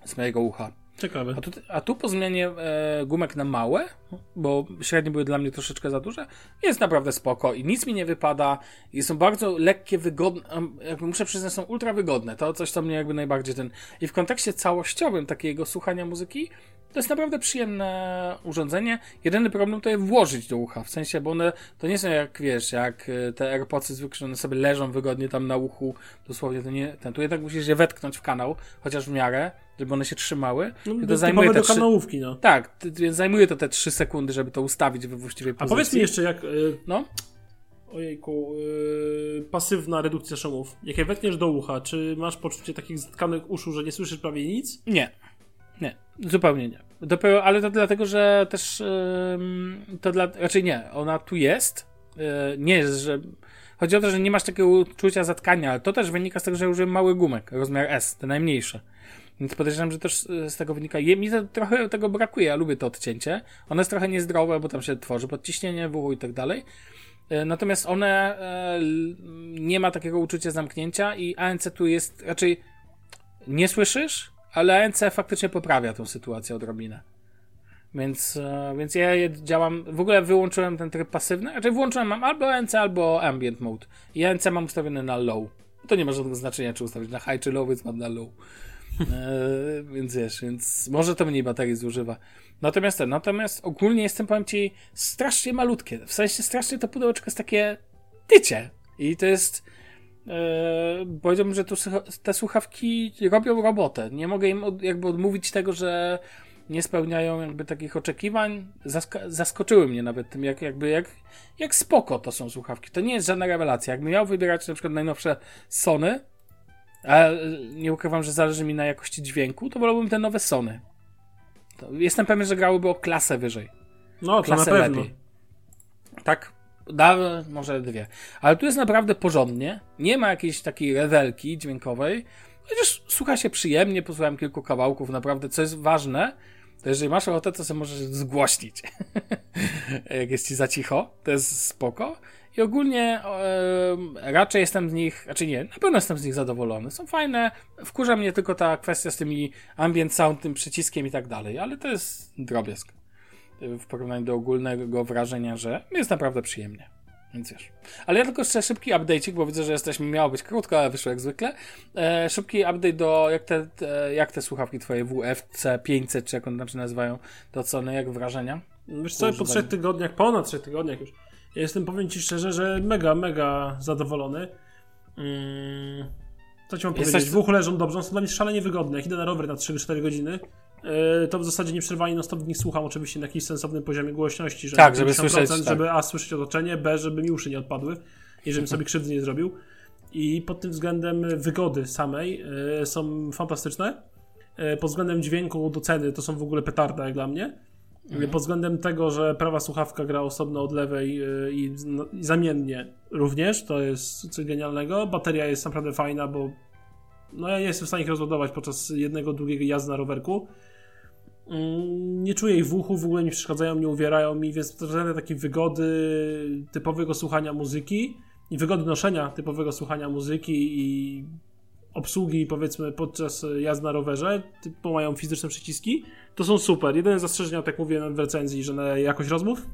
z mojego ucha. Ciekawe. A tu, a tu po zmianie e, gumek na małe, bo średnie były dla mnie troszeczkę za duże, jest naprawdę spoko i nic mi nie wypada i są bardzo lekkie, wygodne, jakby muszę przyznać, są ultra wygodne. To coś, co mnie jakby najbardziej ten... I w kontekście całościowym takiego słuchania muzyki, to jest naprawdę przyjemne urządzenie. Jedyny problem to je włożyć do ucha, w sensie, bo one to nie są jak, wiesz, jak e, te AirPodsy zwykle, one sobie leżą wygodnie tam na uchu, dosłownie to nie, ten, tu jednak musisz je wetknąć w kanał, chociaż w miarę, żeby one się trzymały. No, to zajmuje te do trzy... kanałówki, no. Tak, więc zajmuje to te 3 sekundy, żeby to ustawić we właściwej pozycji. A powiedz mi jeszcze, jak... Yy... No? Ojejku, yy, pasywna redukcja szumów. Jak je wetniesz do ucha, czy masz poczucie takich zatkanych uszu, że nie słyszysz prawie nic? Nie. Nie, zupełnie nie. Dopiero, ale to dlatego, że też yy, to dla, raczej nie, ona tu jest. Yy, nie jest, że. Chodzi o to, że nie masz takiego uczucia zatkania, ale to też wynika z tego, że użyłem mały gumek, rozmiar S, te najmniejsze. Więc podejrzewam, że też z tego wynika. Mi to, trochę tego brakuje, ja lubię to odcięcie. Ono jest trochę niezdrowe, bo tam się tworzy podciśnienie w uchu i tak dalej. E, natomiast one e, nie ma takiego uczucia zamknięcia i ANC tu jest raczej nie słyszysz, ale ANC faktycznie poprawia tą sytuację odrobinę. Więc, e, więc ja działam, w ogóle wyłączyłem ten tryb pasywny, znaczy włączyłem mam albo ANC, albo ambient mode. I ANC mam ustawiony na low. To nie ma żadnego znaczenia, czy ustawić na high czy low, więc mam na low. e, więc wiesz, więc może to mniej baterii zużywa. Natomiast ten, natomiast ogólnie jestem, powiem ci, strasznie malutkie. W sensie strasznie to pudełeczko jest takie tycie. I to jest powiedziałbym, że tu te słuchawki robią robotę. Nie mogę im od, jakby odmówić tego, że nie spełniają jakby takich oczekiwań. Zask zaskoczyły mnie nawet tym, jak, jakby jak, jak spoko to są słuchawki. To nie jest żadna rewelacja. Jakbym miał wybierać na przykład najnowsze Sony, a nie ukrywam, że zależy mi na jakości dźwięku, to wolałbym te nowe Sony. To jestem pewien, że grałyby o klasę wyżej. No, to klasę na pewno. Lepiej. Tak? Da, może dwie. Ale tu jest naprawdę porządnie. Nie ma jakiejś takiej rewelki dźwiękowej. Chociaż słucha się przyjemnie, posłuchałem kilku kawałków, naprawdę, co jest ważne, to jeżeli masz ochotę, to sobie możesz zgłośnić. Jak jest ci za cicho, to jest spoko. I ogólnie e, raczej jestem z nich, znaczy nie, na pewno jestem z nich zadowolony. Są fajne. Wkurza mnie tylko ta kwestia z tymi ambient sound, tym przyciskiem i tak dalej, ale to jest drobiazg w porównaniu do ogólnego wrażenia, że jest naprawdę przyjemnie. Więc wiesz. Ale ja tylko jeszcze szybki update'ik, bo widzę, że jesteśmy, miało być krótko, ale wyszło jak zwykle. E, szybki update do, jak te, te, jak te słuchawki twoje WFC 500, czy jak one tam się nazywają, to co, no jak wrażenia? Wiesz co, po trzech tygodniach, ponad trzech tygodniach już, jestem, powiem ci szczerze, że mega, mega zadowolony. Hmm, co ci mam Jesteś... powiedzieć? W uchu leżą dobrze, są dla mnie szalenie wygodne. Jak idę na rower na 3-4 godziny, to w zasadzie nieprzerwanie no stop nich słucham, oczywiście na jakimś sensownym poziomie głośności, żeby, tak, żeby słyszeć, tak. żeby A słyszeć otoczenie, B żeby mi uszy nie odpadły i żebym sobie krzywdy nie zrobił. I pod tym względem wygody samej e, są fantastyczne. E, pod względem dźwięku do ceny to są w ogóle petarda jak dla mnie. Mhm. Pod względem tego, że prawa słuchawka gra osobno od lewej i, no, i zamiennie również, to jest coś genialnego. Bateria jest naprawdę fajna, bo no ja nie jestem w stanie ich rozładować podczas jednego długiego jazdy na rowerku. Mm, nie czuję ich w uchu, w ogóle nie przeszkadzają, nie uwierają mi, więc względem takiej wygody typowego słuchania muzyki i wygody noszenia typowego słuchania muzyki i obsługi powiedzmy podczas jazdy na rowerze, bo mają fizyczne przyciski, to są super. Jedyne zastrzeżenia, tak mówię w recenzji, że na jakość rozmów,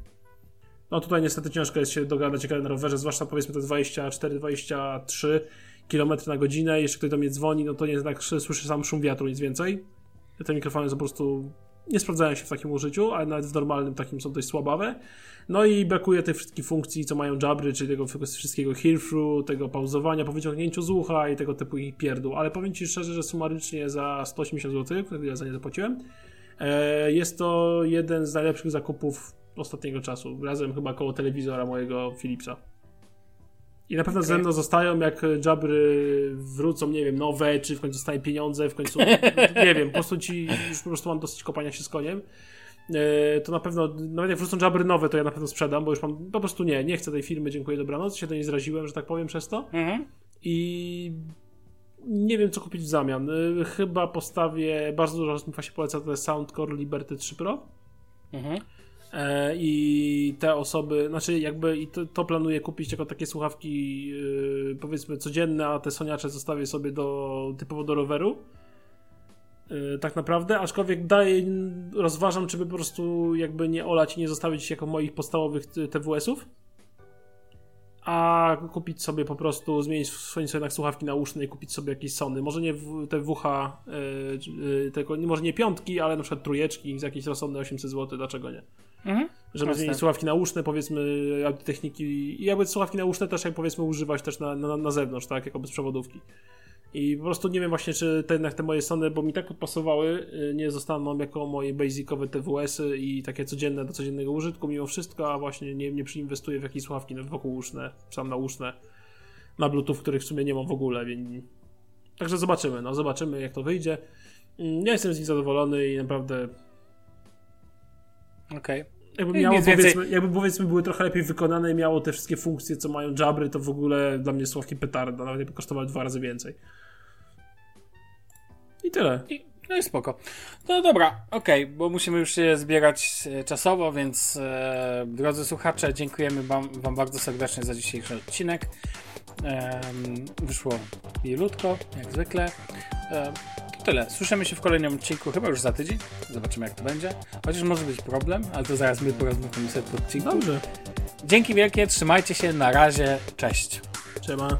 no tutaj niestety ciężko jest się dogadać na rowerze, zwłaszcza powiedzmy te 24-23 km na godzinę, jeszcze ktoś do mnie dzwoni, no to nie tak słyszę sam szum wiatru, nic więcej. Te mikrofony są po prostu nie sprawdzają się w takim użyciu, ale nawet w normalnym takim są dość słabawe. No i brakuje tych wszystkich funkcji, co mają Jabry, czyli tego wszystkiego hear through, tego pauzowania po wyciągnięciu z ucha i tego typu ich pierdół. Ale powiem Ci szczerze, że sumarycznie za 180 zł, ja za nie zapłaciłem, e, jest to jeden z najlepszych zakupów ostatniego czasu. Razem chyba koło telewizora mojego Philipsa. I na pewno okay. ze mną zostają, jak Jabry wrócą, nie wiem, nowe, czy w końcu zostanie pieniądze, w końcu, nie wiem, po prostu ci, już po prostu mam dosyć kopania się z koniem. E, to na pewno, nawet jak wrócą Jabry nowe, to ja na pewno sprzedam, bo już mam, po prostu nie, nie chcę tej firmy, dziękuję, dobranoc, się do niej zraziłem, że tak powiem przez to. Mhm. I nie wiem, co kupić w zamian. E, chyba postawię, bardzo dużo osób właśnie poleca to jest Soundcore Liberty 3 Pro. Mhm. E, I te osoby, znaczy jakby i to, to planuję kupić jako takie słuchawki yy, powiedzmy codzienne, a te soniacze zostawię sobie do typowo do roweru. Yy, tak naprawdę, aczkolwiek daję, rozważam, czy by po prostu jakby nie olać i nie zostawić jako moich podstawowych TWS-ów a kupić sobie po prostu, zmienić swoje sobie słuchawki nauszne i kupić sobie jakieś Sony. Może nie te WH, yy, tylko, może nie piątki, ale na przykład trójeczki z jakieś rozsądne 800 zł, dlaczego nie? Mhm. Żeby zmienić słuchawki nauszne, powiedzmy, techniki i jakby słuchawki nauszne też, jak powiedzmy, używać też na, na, na zewnątrz, tak, jako bezprzewodówki. I po prostu nie wiem właśnie, czy te, jednak te moje Sony, bo mi tak podpasowały, y, nie zostaną jako moje basicowe TWS-y i takie codzienne do codziennego użytku mimo wszystko, a właśnie nie, nie przyinwestuję w jakieś słuchawki wokółuszne, sam nauszne, na Bluetooth, których w sumie nie mam w ogóle, więc... Także zobaczymy, no zobaczymy jak to wyjdzie. Mm, ja jestem z nich zadowolony i naprawdę... Okej. Okay. Jakby, miało, powiedzmy, jakby powiedzmy były trochę lepiej wykonane i miało te wszystkie funkcje, co mają Jabry, to w ogóle dla mnie sławki petarda, nawet jakby kosztowały dwa razy więcej. I tyle. I, no i spoko. No dobra, okej, okay, bo musimy już się zbierać e, czasowo, więc e, drodzy słuchacze, dziękujemy wam, wam bardzo serdecznie za dzisiejszy odcinek. Wyszło milutko, jak zwykle. E, tyle. Słyszymy się w kolejnym odcinku, chyba już za tydzień. Zobaczymy, jak to będzie. Chociaż może być problem, ale to zaraz my porozmawiamy sobie po odcinku. Dobrze. Dzięki wielkie, trzymajcie się, na razie, cześć. Siema.